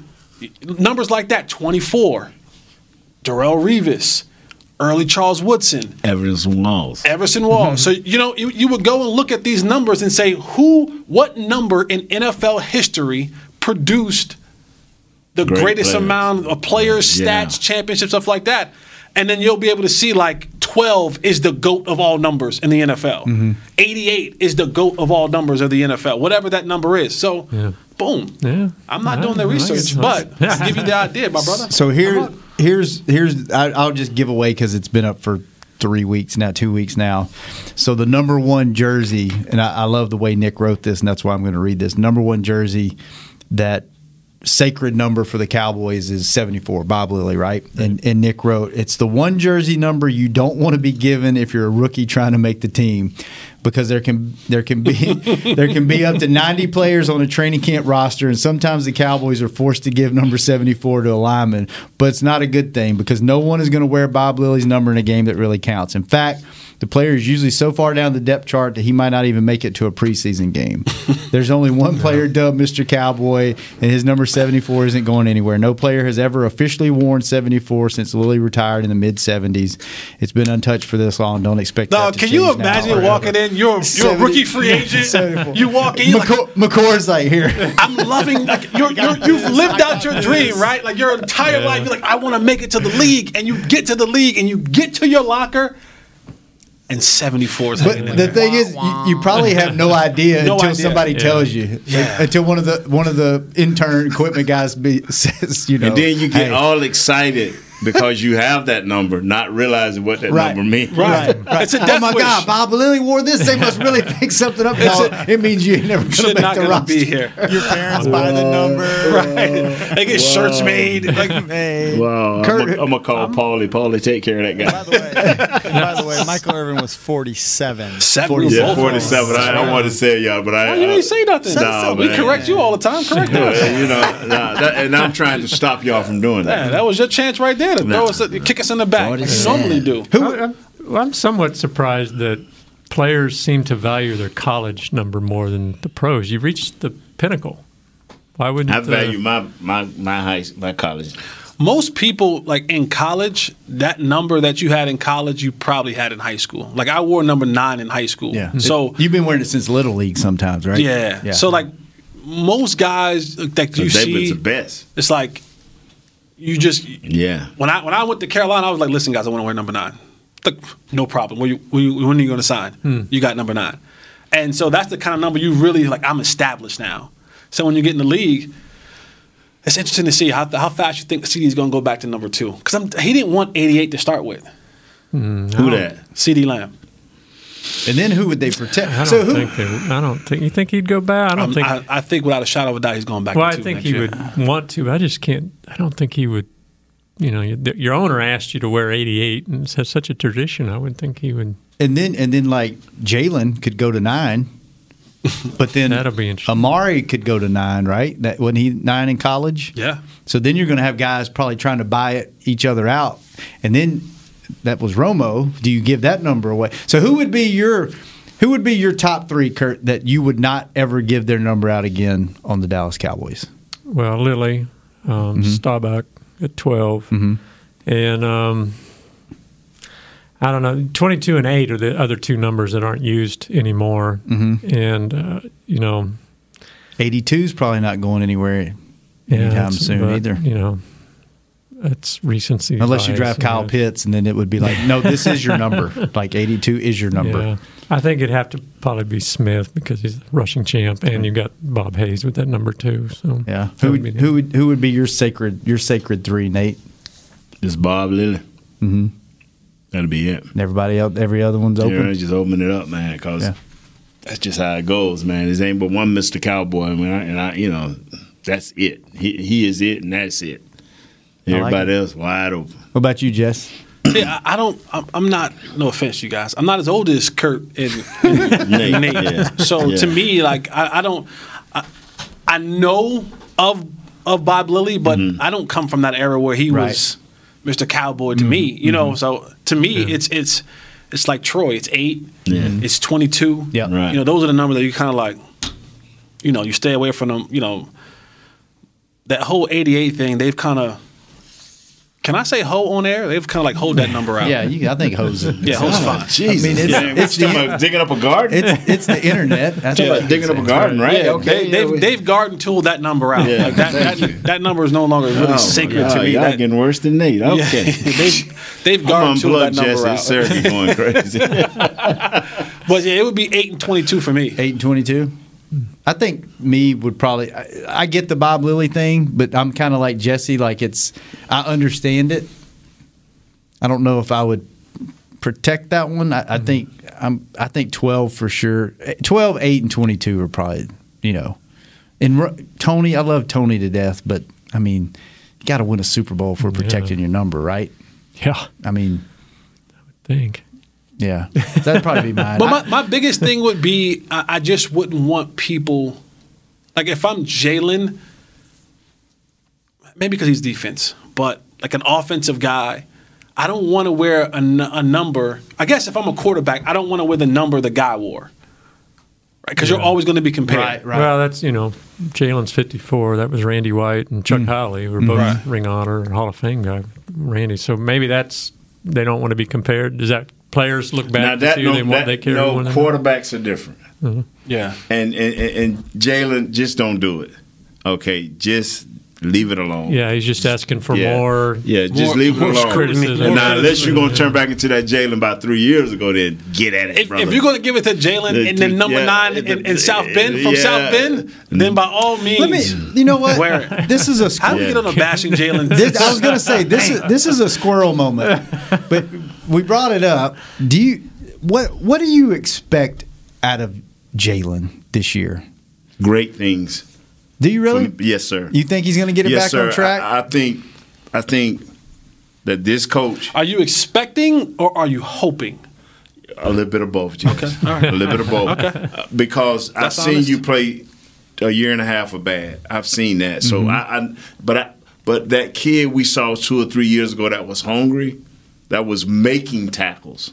numbers like that, 24. Darrelle Revis, early Charles Woodson, Everson Walls. Everson Wall. So you know you, you would go and look at these numbers and say who, what number in NFL history produced the Great greatest players. amount of players, Yeah. stats, championships, stuff like that. And then you'll be able to see like 12 is the GOAT of all numbers in the NFL. Mm-hmm. 88 is the GOAT of all numbers of the NFL, whatever that number is. So, Yeah. boom. Yeah. I'm not Yeah, doing the research, it. but to give you the idea, my brother. So here, here's here's I, I'll just give away because it's been up for three weeks now, two weeks now. So the number one jersey, and I, I love the way Nick wrote this, and that's why I'm going to read this. Number one jersey that sacred number for the Cowboys is 74, Bob Lilly, right? And and Nick wrote, it's the one jersey number you don't want to be given if you're a rookie trying to make the team. Because there can there can be there can be up to 90 players on a training camp roster and sometimes the Cowboys are forced to give number 74 to a lineman but it's not a good thing because no one is going to wear Bob Lilly's number in a game that really counts in fact the player is usually so far down the depth chart that he might not even make it to a preseason game. There's only one player dubbed Mr. Cowboy, and his number 74 isn't going anywhere. No player has ever officially worn 74 since Lilly retired in the mid 70s. It's been untouched for this long. Don't expect No, can you imagine walking in? You're you're a rookie free agent. You walk in, you're like, McCoy, like here. I'm loving like you're, you're you've lived out your dream, right? Like your entire life, you're like, I want to make it to the league, and you get to the league, and you get to your locker, and 74 is But in the there. thing is, you, you probably have no idea No until idea. somebody Yeah. tells you. Yeah. Until one of the one of the intern equipment guys be, says, you know, and then you get hey, all excited because you have that number, not realizing what that Right. number means. Right, right. It's a oh my wish. God, Bob Lilly wore this. They must really think something up. No, a- it means you ain't never going to Shit make not the roster. be here. Your parents buy the number. Right. They get shirts made. Like, Hey. Wow, Kurt- I'm gonna call Paulie. Paulie, take care of that guy. By guy. the way, by the way, Michael Irvin was 47. seven. we were Yeah, forty-seven. I don't want to say y'all, but I. wrong. Oh, you didn't uh, say nothing. Nah, we correct you all the time. Correct us. You know, nah, that, and I'm trying to stop y'all from doing Yeah, that. that was your chance right there to throw Nah. us, kick us in the back, like you normally do. I- I'm, I'm somewhat surprised that players seem to value their college number more than the pros. You reached the pinnacle. Why wouldn't I uh, value my my my high my college. Most people, like in college, that number that you had in college, you probably had in high school. Like I wore number nine in high school. Yeah. So you've been wearing it since little league sometimes, right? yeah. yeah. So like most guys that you So they was see, the best. it's like you just Yeah. when I when I went to Carolina, I was like, listen, guys, I want to wear number nine. Like, no problem. When, you, when, you, when are you going to sign? Hmm. You got number nine. And so that's the kind of number you really like. I'm established now. So when you get in the league, it's interesting to see how, how fast you think CeeDee is going to go back to number two. Because he didn't want 88 to start with. Who that? CeeDee Lamb. And then who would they protect? I don't so who? think. They, I don't think. You think he'd go back? I don't Um, think. I, I think without a shadow of a doubt, he's going back. well, to I think he year. would want to. I just can't. I don't think he would. You know, your, your owner asked you to wear 88, and it's such a tradition. I would think he would. And then and then like Jaylon could go to nine, but then That'll be interesting. Amari could go to nine, right? That when he nine in college. Yeah. So then you're going to have guys probably trying to buy it, each other out, and then that was Romo. Do you give that number away? So who would be your who would be your top three, Kurt, that you would not ever give their number out again on the Dallas Cowboys? Well, Lilly, um, Staubach at 12, and um, I don't know, 22 and 8 are the other two numbers that aren't used anymore. And, uh, you know, 82 is probably not going anywhere anytime it's- soon but, either. You know, it's recency. Unless you draft Kyle. Pitts, and then it would be like, no, this is your number. like 82 is your number. Yeah. I think it'd have to probably be Smith because he's the rushing champ, and you've got Bob Hayes with that number two. So Yeah. Who would would, be- who would who would be your sacred your sacred three, Nate? It's Bob Lilly. Mm-hmm. That'll be it. And everybody else, every other one's open. Yeah, just open it up, man, because Yeah. that's just how it goes, man. There's ain't but one Mr. Cowboy, I mean, I, and I, you know, that's it. He he is it, and that's it. Like Everybody it. else wide open. What about you, Jess? See, I, I don't. I'm, I'm not. No offense, you guys. I'm not as old as Kurt and, and Nate, Nate. yeah. So Yeah. to me, like I, I don't. I, I know of of Bob Lilly, but mm-hmm. I don't come from that era where he Right. was Mr. Cowboy to me. Mm-hmm. You know, mm-hmm. so to me, it's it's it's like Troy. It's eight. Yeah. It's 22. Yeah. Right. You know, those are the numbers that you kind of like. You know, you stay away from them. You know, that whole 88 thing. They've kind of. Can I say hoe on air? They've kind of like hold that number out. Yeah, you, I think Hose. Yeah, ho's fine. Oh, Jesus, I mean, it's- yeah, it's it's the- about digging up a garden. It's it's the internet. That's Talking what about digging up a garden, right? Yeah, okay, they, yeah, they've they've garden tooled that number out. Yeah, like that, thank that, you. that number is no longer really Oh, sacred my to oh, me. God, Y'all That, getting worse than Nate. Okay. they've they've I'm garden on tooled blood, that number Jesse. out. Syracuse going crazy. But yeah, it would be eight and twenty two for me. Eight and twenty-two. I think me would probably. I, I get the Bob Lilly thing, but I'm kind of like Jesse. Like it's, I understand it. I don't know if I would protect that one. I, I mm-hmm. think I'm. I think twelve for sure. Eh, 12, 8, and twenty-two are probably. You know, and Tony, I love Tony to death, but I mean, you got to win a Super Bowl for protecting your number, right? yeah, I mean, I would think. Yeah, that'd probably be mine. But my, my biggest thing would be I, I just wouldn't want people like if I'm Jaylon, maybe because he's defense, but like an offensive guy, I don't want to wear a, n- a number. I guess if I'm a quarterback, I don't want to wear the number the guy wore. Right, because you're always going to be compared. Right. Well, that's you know, Jaylon's 54. That was Randy White and Chuck mm. Howley, who were mm-hmm. both Right. Ring Honor and Hall of Fame guy. Randy. So maybe that's they don't want to be compared. Does that players look back now to that see who no, they want that, they carry? no one of them? quarterbacks are different. Mm-hmm. Yeah. And and, and, and Jaylon, just don't do it. Okay, just leave it alone. Yeah, he's just asking for Yeah. more. Yeah, just more- leave it alone. criticism. And now, unless you're going to turn back into that Jaylon about three years ago, then get at it, If, if you're going to give it to Jaylon and then number Yeah, nine in, in South Bend from yeah. South Bend, then by all means, Let me. You know what? wear it. This is a. How do we get on a bashing Jaylon? I was going to say this is this is a squirrel moment, but we brought it up. Do you what what do you expect out of Jaylon this year? Great things. Do you really? From- yes, sir. You think he's going to get it yes, back sir. on track? I, I think. I think that this coach, Are you expecting or are you hoping? a little bit of both, James. Okay, all right. A little bit of both. Okay. Uh, because I've seen honest. you play a year and a half of bad. I've seen that. So Mhm. I, I, but I, but that kid we saw two or three years ago that was hungry, that was making tackles,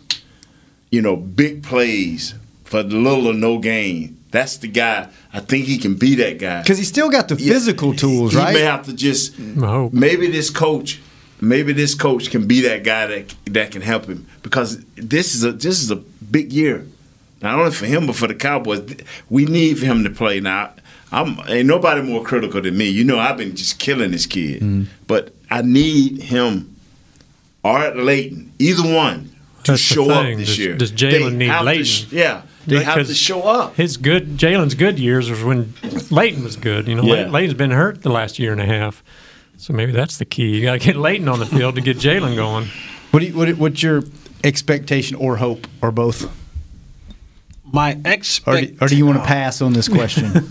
you know, big plays for little or no gain. That's the guy. I think he can be that guy. Because he still got the physical tools, right? He right? may have to just maybe this coach, maybe this coach can be that guy that that can help him because this is a this is a big year, not only for him but for the Cowboys. We need for him to play now. I'm ain't nobody more critical than me. You know I've been just killing this kid, Mm-hmm. but I need him or Leighton, either one, to That's show up this Does- year. does They Jaylon need have to Leighton? sh- yeah, they have to show up. His good Jaylon's good years was when Leighton was good. You know, Yeah. Leighton Leighton's been hurt the last year and a half. So maybe that's the key. You got to get Leighton on the field to get Jaylon going. What, do you, what what's your expectation or hope or both? My Or expect. do, or do you want to pass on this question?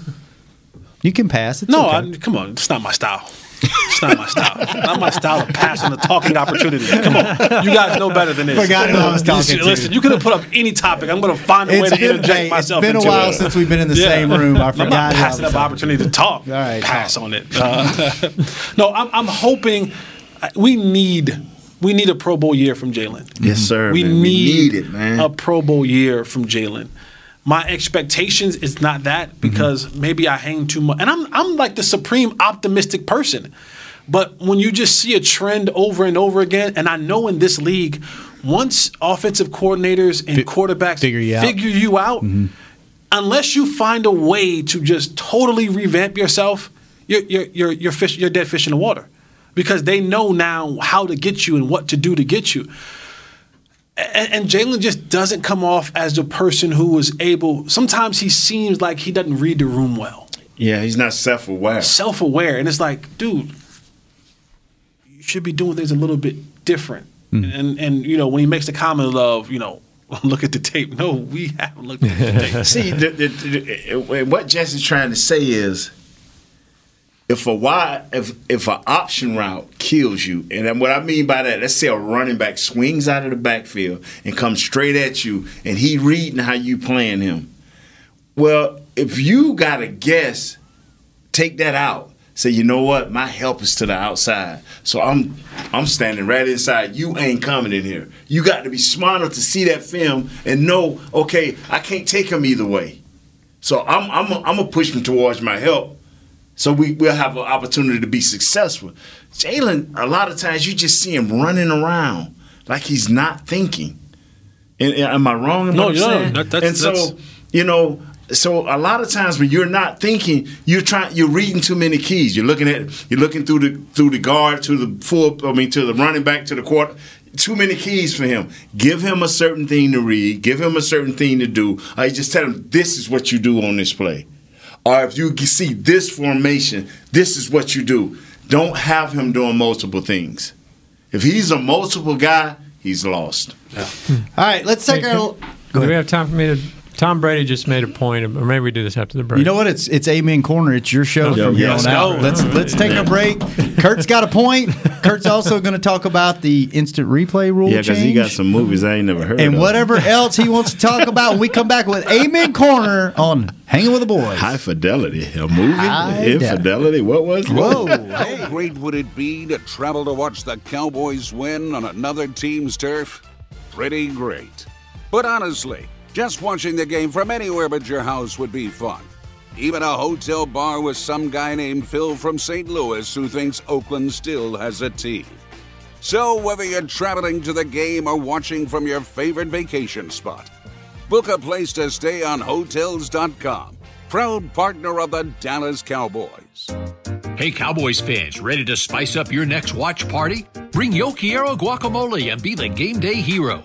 you can pass. It's no, okay. I, come on. It's not my style. It's not my style. Not my style to pass on the talking opportunity. Come on. You guys know better than this. Forgot who I was talking listen, to. Listen, you could have put up any topic. I'm going to find a way It's to been- interject hey, myself It's been a while it. since we've been in the Yeah. same room. I I'm forgot. not who passing up opportunity to talk. All right, pass on it. Uh, no, I'm, I'm hoping we need we need a Pro Bowl year from Jaylon. Yes, sir. We man. need, we need it, man. a Pro Bowl year from Jaylon. My expectations is not that mm-hmm. because maybe I hang too much, and I'm I'm like the supreme optimistic person. But when you just see a trend over and over again, and I know in this league, once offensive coordinators and quarterbacks figure you out. you out, mm-hmm. unless you find a way to just totally revamp yourself, you're you're you're you're, fish, you're dead fish in the water, because they know now how to get you and what to do to get you. And, and Jaylon just doesn't come off as the person who was able. Sometimes he seems like he doesn't read the room well, yeah, he's not self-aware. self-aware, and it's like, dude, you should be doing things a little bit different. Hmm. And and you know when he makes the comment of you know look at the tape. No, we haven't looked at the tape. See, the, the, the, what Jesse's trying to say is, if a wide, if if an option route kills you, and what I mean by that, let's say a running back swings out of the backfield and comes straight at you, and he reading how you playing him. Well, if you got a guess, take that out. Say, you know what? My help is to the outside, so I'm I'm standing right inside. You ain't coming in here. You got to be smart enough to see that film and know, okay, I can't take him either way. So I'm I'm I'm gonna push him towards my help, so we we'll have an opportunity to be successful. Jaylon, a lot of times you just see him running around like he's not thinking. And, and am I wrong? No, what I'm you're not. That- that's- and so that's- you know, so a lot of times when you're not thinking, you're trying, you're reading too many keys. You're looking at, you're looking through the through the guard to the full, I mean, to the running back to the quarter. Too many keys for him. Give him a certain thing to read. Give him a certain thing to do. I just tell him this is what you do on this play. Or if you see this formation, this is what you do. Don't have him doing multiple things. If he's a multiple guy, he's lost. All right, let's take Hey, our. Do we have time for me to Tom Brady just made a point, of, or maybe we do this after the break. You know what? It's it's Amen Corner. It's your show from here on out. Let's let's take a break. Kurt's got a point. Kurt's also going to talk about the instant replay rule Yeah, because he got some movies I ain't never heard and of. whatever else he wants to talk about. When we come back with Amen Corner on Hanging with the Boys. High Fidelity, a movie? High Infidelity? What was it? Whoa! How great would it be to travel to watch the Cowboys win on another team's turf? Pretty great. But honestly, just watching the game from anywhere but your house would be fun. Even a hotel bar with some guy named Phil from St. Louis who thinks Oakland still has a team. So, whether you're traveling to the game or watching from your favorite vacation spot, book a place to stay on Hotels.com, proud partner of the Dallas Cowboys. Hey, Cowboys fans, ready to spice up your next watch party? Bring Yo guacamole and be the game day hero.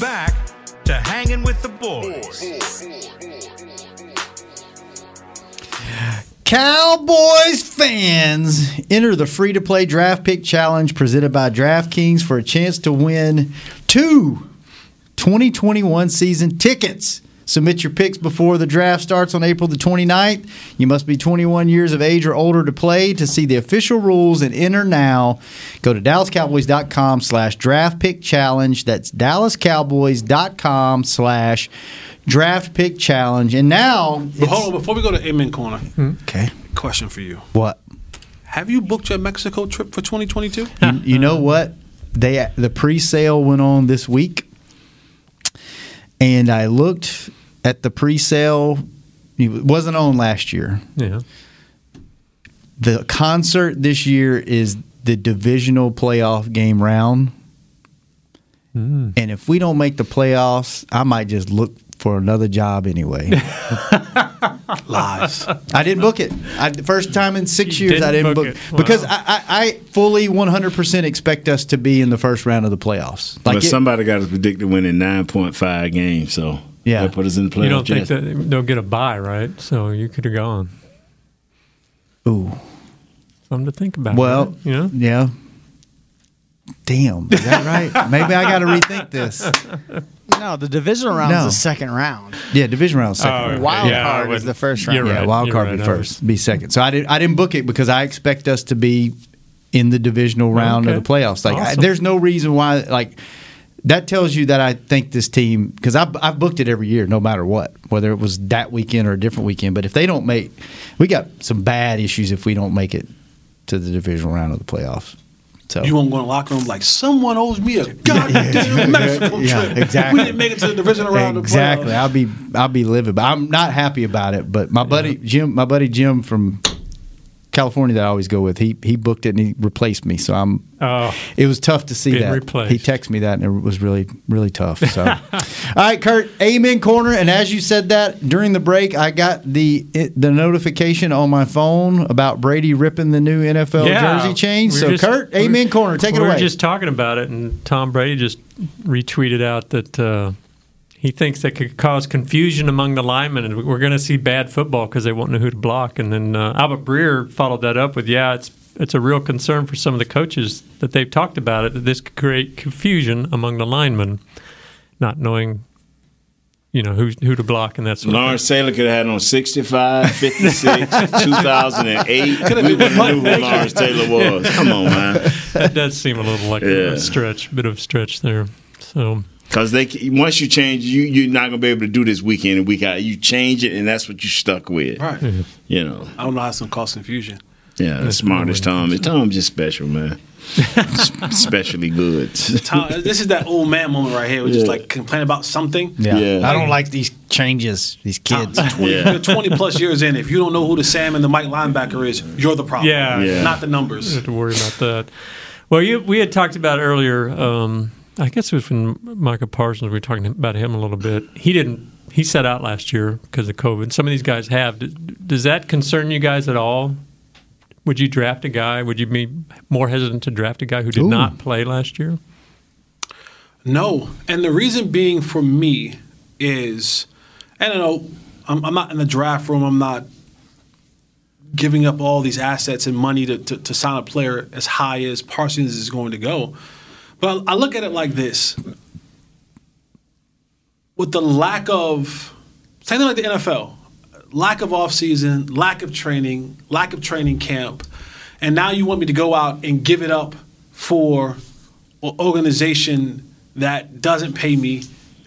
Back to hanging with the boys. Cowboys fans enter the free to play draft pick challenge presented by DraftKings for a chance to win two 2021 season tickets. Submit your picks before the draft starts on April the 29th. You must be 21 years of age or older to play. To see the official rules and enter now, go to dallascowboys.com slash draft pick challenge. That's dallascowboys.com slash draft pick challenge. And now, But hold on, before we go to Amen Corner, hmm. okay, question for you. what? Have you booked your Mexico trip for 2022? you, you know what? They the pre-sale went on this week, and I looked at the pre-sale. It wasn't on last year. Yeah. The concert this year is the divisional playoff game round, Mm. and if we don't make the playoffs, I might just look for another job anyway. Lies. I didn't book it. I, the first time in six years didn't I didn't book book, it. Wow. because I, I, I fully 100% expect us to be in the first round of the playoffs. but it- somebody got us predicted winning 9.5 games, so Yeah. that put us in the playoffs. You don't think that they'll get a buy, right? So you could have gone. Ooh. Something to think about. Well, right? you know. yeah. Damn, is that right? Maybe I got to rethink this. No, the divisional round No. is the second round. Yeah, division round second. Oh, round. Wild Yeah, I card is wouldn't- the first you're round. yeah, right, wild you're card right, be I first, be second. So I didn't I didn't book it because I expect us to be in the divisional round of the playoffs. Like I, Awesome. there's no reason why like that tells you that I think this team because I've, I've booked it every year, no matter what, whether it was that weekend or a different weekend. But if they don't make, we got some bad issues if we don't make it to the divisional round of the playoffs. So You won't go in the locker room like someone owes me a goddamn Mexico Yeah, trip. exactly. We didn't make it to the divisional round exactly. I'll be I'll be livid, but I'm not happy about it. But my buddy Jim, my buddy Jim from California that I always go with, he he booked it and he replaced me. So I'm. Oh, It was tough to see that. replaced. He texted me that, and it was really, really tough. So, all right, Kurt, Amen corner. And as you said that during the break, I got the it, the notification on my phone about Brady ripping the new NFL yeah. jersey change. We so, just- Kurt, Amen corner, take we it were away. just talking about it, and Tom Brady just retweeted out that uh, he thinks that could cause confusion among the linemen, and we're going to see bad football because they won't know who to block. And then uh, Albert Breer followed that up with, "Yeah, it's it's a real concern for some of the coaches that they've talked about it that this could create confusion among the linemen, not knowing." You know who who to block and that sort Lawrence Taylor could have had on 65, 56, 2008. We wouldn't have knew who Lawrence Taylor was. Come on, man. that does seem a little like Yeah. a stretch, bit of stretch there. So Because they once you change, you you're not gonna be able to do this week in and week out. You change it, and that's what you stuck with. Right. You know. I don't know how it's gonna cause confusion. Yeah, the smartest Tom. Tom's just special, man. Especially good. Tom, this is that old man moment right here. We just like complain about something. Yeah. I don't like these changes, these kids. 20, You're 20 plus years in. If you don't know who the Sam and the Mike linebacker is, you're the problem. Yeah. Yeah. Not the numbers. don't have to worry about that. Well, you, we had talked about earlier. Um, I guess it was when Micah Parsons. We were talking about him a little bit. He didn't. He set out last year because of COVID. Some of these guys have. Does that concern you guys at all? Would you draft a guy? Would you be more hesitant to draft a guy who did Ooh. not play last year? No, and the reason being for me is, I don't know, I'm, I'm not in the draft room. I'm not giving up all these assets and money to, to, to sign a player as high as Parsons is going to go. But I look at it like this: with the lack of, same thing like the NFL, lack of offseason, lack of training, lack of training camp, and now you want me to go out and give it up for an organization that doesn't pay me,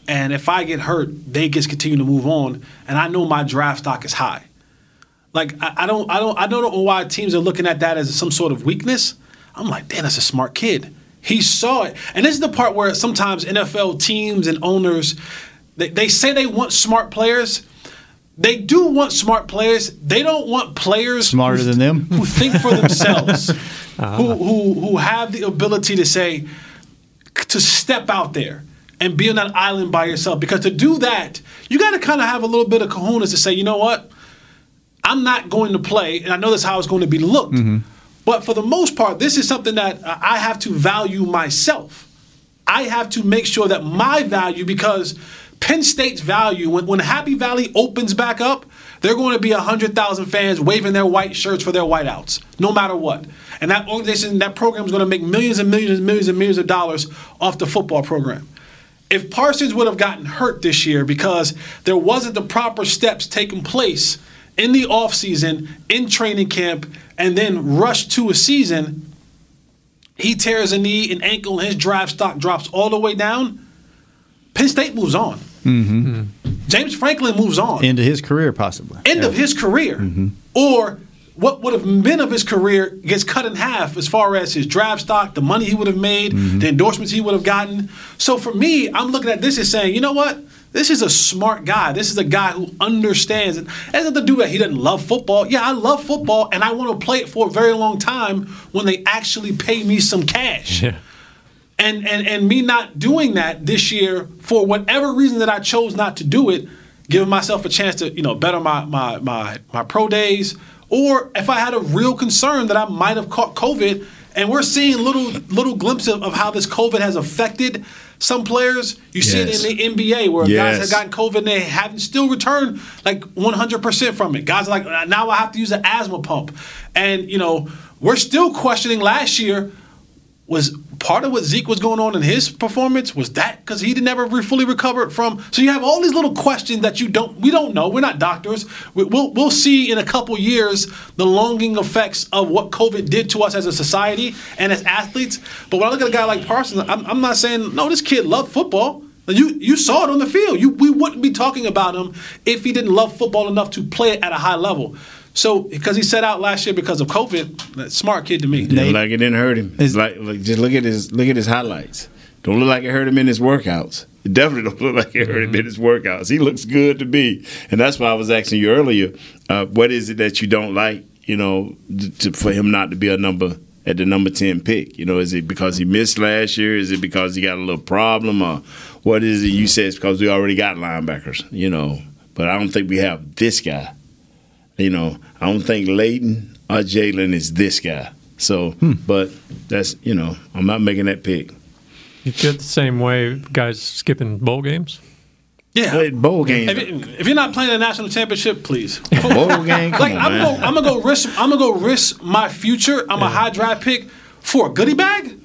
and if I get hurt, they just continue to move on, and I know my draft stock is high. Like I, I don't, I don't, I don't know why teams are looking at that as some sort of weakness. I'm like, damn, that's a smart kid. He saw it, and this is the part where sometimes NFL teams and owners, they, they say they want smart players. They do want smart players. They don't want players Smarter who, than them? who think for themselves, Ah. who, who who have the ability to say to step out there and be on that island by yourself. Because to do that, you got to kind of have a little bit of kahunas to say, you know what, I'm not going to play, and I know that's how it's going to be looked. But for the most part, this is something that uh, I have to value myself. I have to make sure that my value, because Penn State's value, when, when Happy Valley opens back up, they're going to be 100,000 fans waving their white shirts for their whiteouts, no matter what. And that organization, that program is going to make millions and millions and millions and millions of dollars off the football program. If Parsons would have gotten hurt this year because there wasn't the proper steps taking place in the offseason, in training camp, and then rushed to a season, he tears a knee and ankle and his draft stock drops all the way down. Penn State moves on. Mm-hmm. James Franklin moves on. End of his career, possibly. End of his career. Or what would have been of his career gets cut in half as far as his draft stock, the money he would have made, the endorsements he would have gotten. So for me, I'm looking at this as saying, you know what? This is a smart guy. This is a guy who understands has nothing to do with he doesn't love football. Yeah, I love football and I want to play it for a very long time when they actually pay me some cash. Yeah. And, and and me not doing that this year for whatever reason that I chose not to do it, giving myself a chance to you know better my my my my pro days, or if I had a real concern that I might have caught COVID, and we're seeing little little glimpses of, of how this COVID has affected some players. You see it in the NBA where guys have gotten COVID and they haven't still returned like 100% from it. Guys are like, now I have to use an asthma pump. And, you know, we're still questioning last year was part of what Zeke was going on in his performance was that because he didn't ever fully recover from. So you have all these little questions that you don't. We don't know. We're not doctors. We, we'll we'll see in a couple years the longing effects of what COVID did to us as a society and as athletes. But when I look at a guy like Parsons, I'm, I'm not saying no. This kid loved football. You you saw it on the field. You we wouldn't be talking about him if he didn't love football enough to play it at a high level. So because he set out last year because of COVID, smart kid to me. Look like it didn't hurt him. It's like, like just look at his look at his highlights. Don't look like it hurt him in his workouts. It definitely don't look like it hurt him in his workouts. He looks good to me, and that's why I was asking you earlier. Uh, what is it that you don't like? You know, to, for him not to be a number at the number ten pick. You know, is it because he missed last year? Is it because he got a little problem, or what is it? You said it's because we already got linebackers. You know, but I don't think we have this guy. You know, I don't think Leighton or Jaylon is this guy. So, hmm. but that's you know, I'm not making that pick. You feel the same way, guys skipping bowl games. Yeah, Play bowl games. If, you- if you're not playing the national championship, please. bowl game. Come like on, I'm gonna, I'm gonna go risk. I'm gonna go risk my future. I'm a high draft pick for a goodie bag.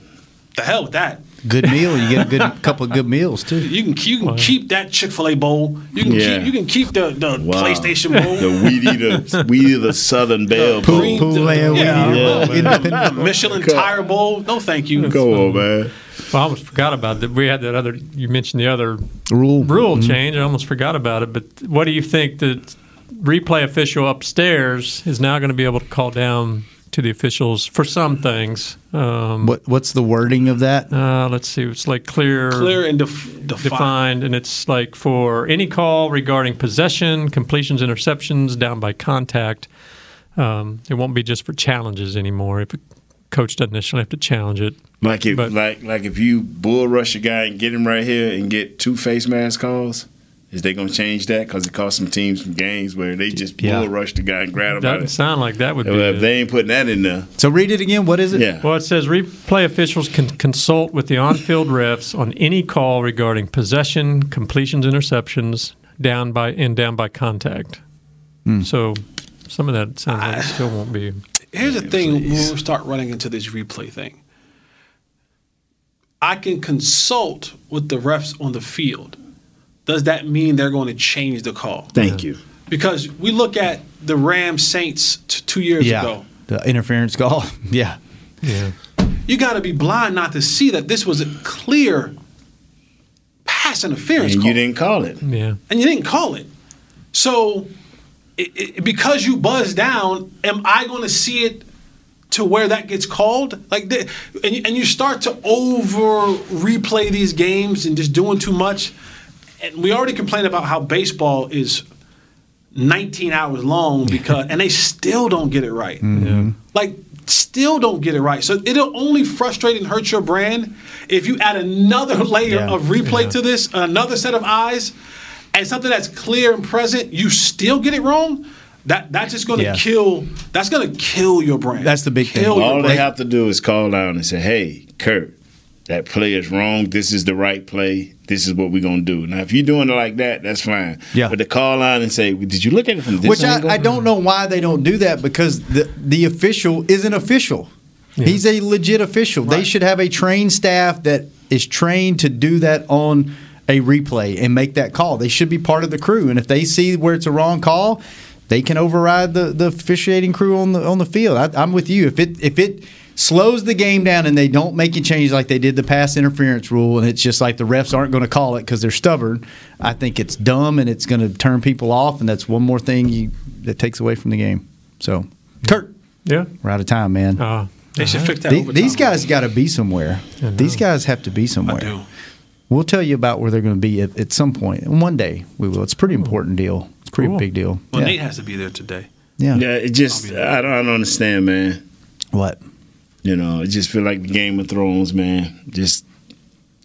The hell with that. Good meal. You get a good couple of good meals too. You can you can keep that Chick Fil A bowl. You can Yeah. keep you can keep the the Wow. PlayStation bowl. The Weedy the Weedy the Southern Belle Bowl. Green- the- Land, yeah, Weedy, the- Independent. the Michelin Tire Bowl. No, thank you. Go on, man. Well, I almost forgot about that. We had that other. You mentioned the other Rule. rule Mhm. change. I almost forgot about it. But what do you think the replay official upstairs is now going to be able to call down to the officials for some things? Um, What What's the wording of that? Uh, let's see. It's like clear, Clear and def- defined. defined, and it's like for any call regarding possession, completions, interceptions, down by contact. Um, it won't be just for challenges anymore. If a coach doesn't necessarily have to challenge it, Like if But- like like if you bull rush a guy and get him right here and get two face mask calls, is they gonna change that? Because it cost some teams some games where they just bull Yeah. rush the guy and grab him. doesn't sound like that would be. Well, it. if they ain't putting that in there, So read it again. What is it? yeah. Well, it says replay officials can consult with the on-field refs on any call regarding possession, completions, interceptions, down by and down by contact. Hmm. So some of that sounds like it still won't be. Here's the thing when we start running into this replay thing. I can consult with the refs on the field. Does that mean they're going to change the call? Thank you. Because we look at the Rams Saints t- two years Yeah. ago. The interference call. Yeah. Yeah. You got to be blind not to see that this was a clear pass interference And call. you didn't call it. Yeah. and you didn't call it. So, it, it, because you buzzed down, am I going to see it to where that gets called? Like, the, and, and you start to over replay these games and just doing too much. And we already complain about how baseball is 19 hours long because, and they still don't get it right. Mm-hmm. Like, still don't get it right. So it'll only frustrate and hurt your brand if you add another layer Yeah. of replay to this, another set of eyes, and something that's clear and present. You still get it wrong. That that's just going to Yeah. kill. That's going to kill your brand. That's the big thing. Kill your All they have to do is call down and say, "Hey, Kurt, that play is wrong. This is the right play. This is what we're gonna do." Now, if you're doing it like that, that's fine. Yeah. But to call out and say, "Did you look at it from this Which angle?" I, I don't know why they don't do that because the the official isn't official. He's a legit official. They should have a trained staff that is trained to do that on a replay and make that call. They should be part of the crew. And if they see where it's a wrong call, they can override the, the officiating crew on the on the field. I, I'm with you. If it if it slows the game down and they don't make a change like they did the pass interference rule, and it's just like the refs aren't going to call it because they're stubborn. I think it's dumb and it's going to turn people off, and that's one more thing you that takes away from the game. So, Kurt, Yeah. we're out of time, man. Uh, They should fix that. The- these guys got to be somewhere. These guys have to be somewhere. I do. We'll tell you about where they're going to be at, at some point. And one day we will. It's a pretty important deal. It's a pretty Cool. big deal. Well, yeah. Nate has to be there today. yeah. Yeah, it just I don't, I don't understand, man. What? You know, it just feel like the Game of Thrones, man. Just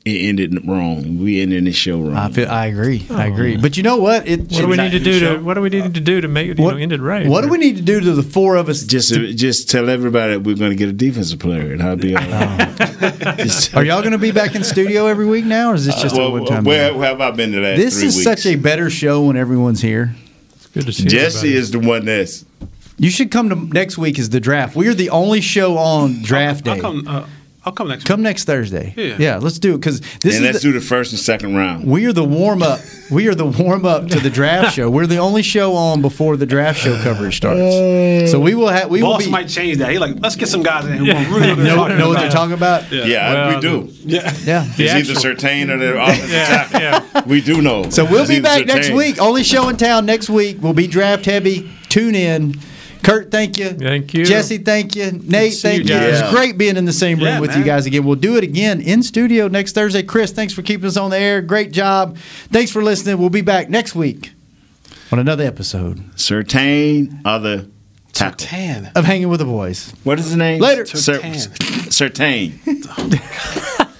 it ended wrong. We ended the show wrong. I feel. I agree. I oh, agree. But you know what? It. what do we need to do to What do we need to do to make it you What, know, end it right? what do we need to do to the four of us? just just tell everybody that we're going to get a defensive player, and I'll be all right. Are y'all going to be back in studio every week now, or is this just a uh, well, one time? where, where have I been the last This three is weeks? such a better show when everyone's here. It's good to see Jesse everybody. is the one that's You should come to next week is the draft. We are the only show on draft day. I'll come. Uh, I'll come next. Come next Thursday. Yeah. yeah let's do it because this and is let's the, do the first and second round. we are the warm up. We are the warm up to the draft show. We're the only show on before the draft show coverage starts. So we will have we will Boss be. might change that. He like, let's get some guys in here who yeah. really know, know, what they're talking they're about. talking about. Yeah. Yeah, Well, we do. Yeah. Yeah. It's either actual- Surtain or the offensive Yeah, tackle. yeah. We do know. So we'll It's be either back next week. Only show in town next week. We'll be draft heavy. Tune in. Kurt, thank you. Thank you. Jesse, thank you. Nate, thank you you. It was great being in the same room Yeah, with you guys again. We'll do it again in studio next Thursday. Chris, thanks for keeping us on the air. Great job. Thanks for listening. We'll be back next week on another episode Surtain other tackle. Tan. of Hanging with the Boys. What is his name? Later. Ser- Surtain.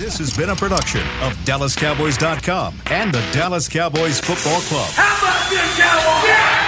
This has been a production of DallasCowboys.com and the Dallas Cowboys Football Club. How about this, Cowboys? Yeah!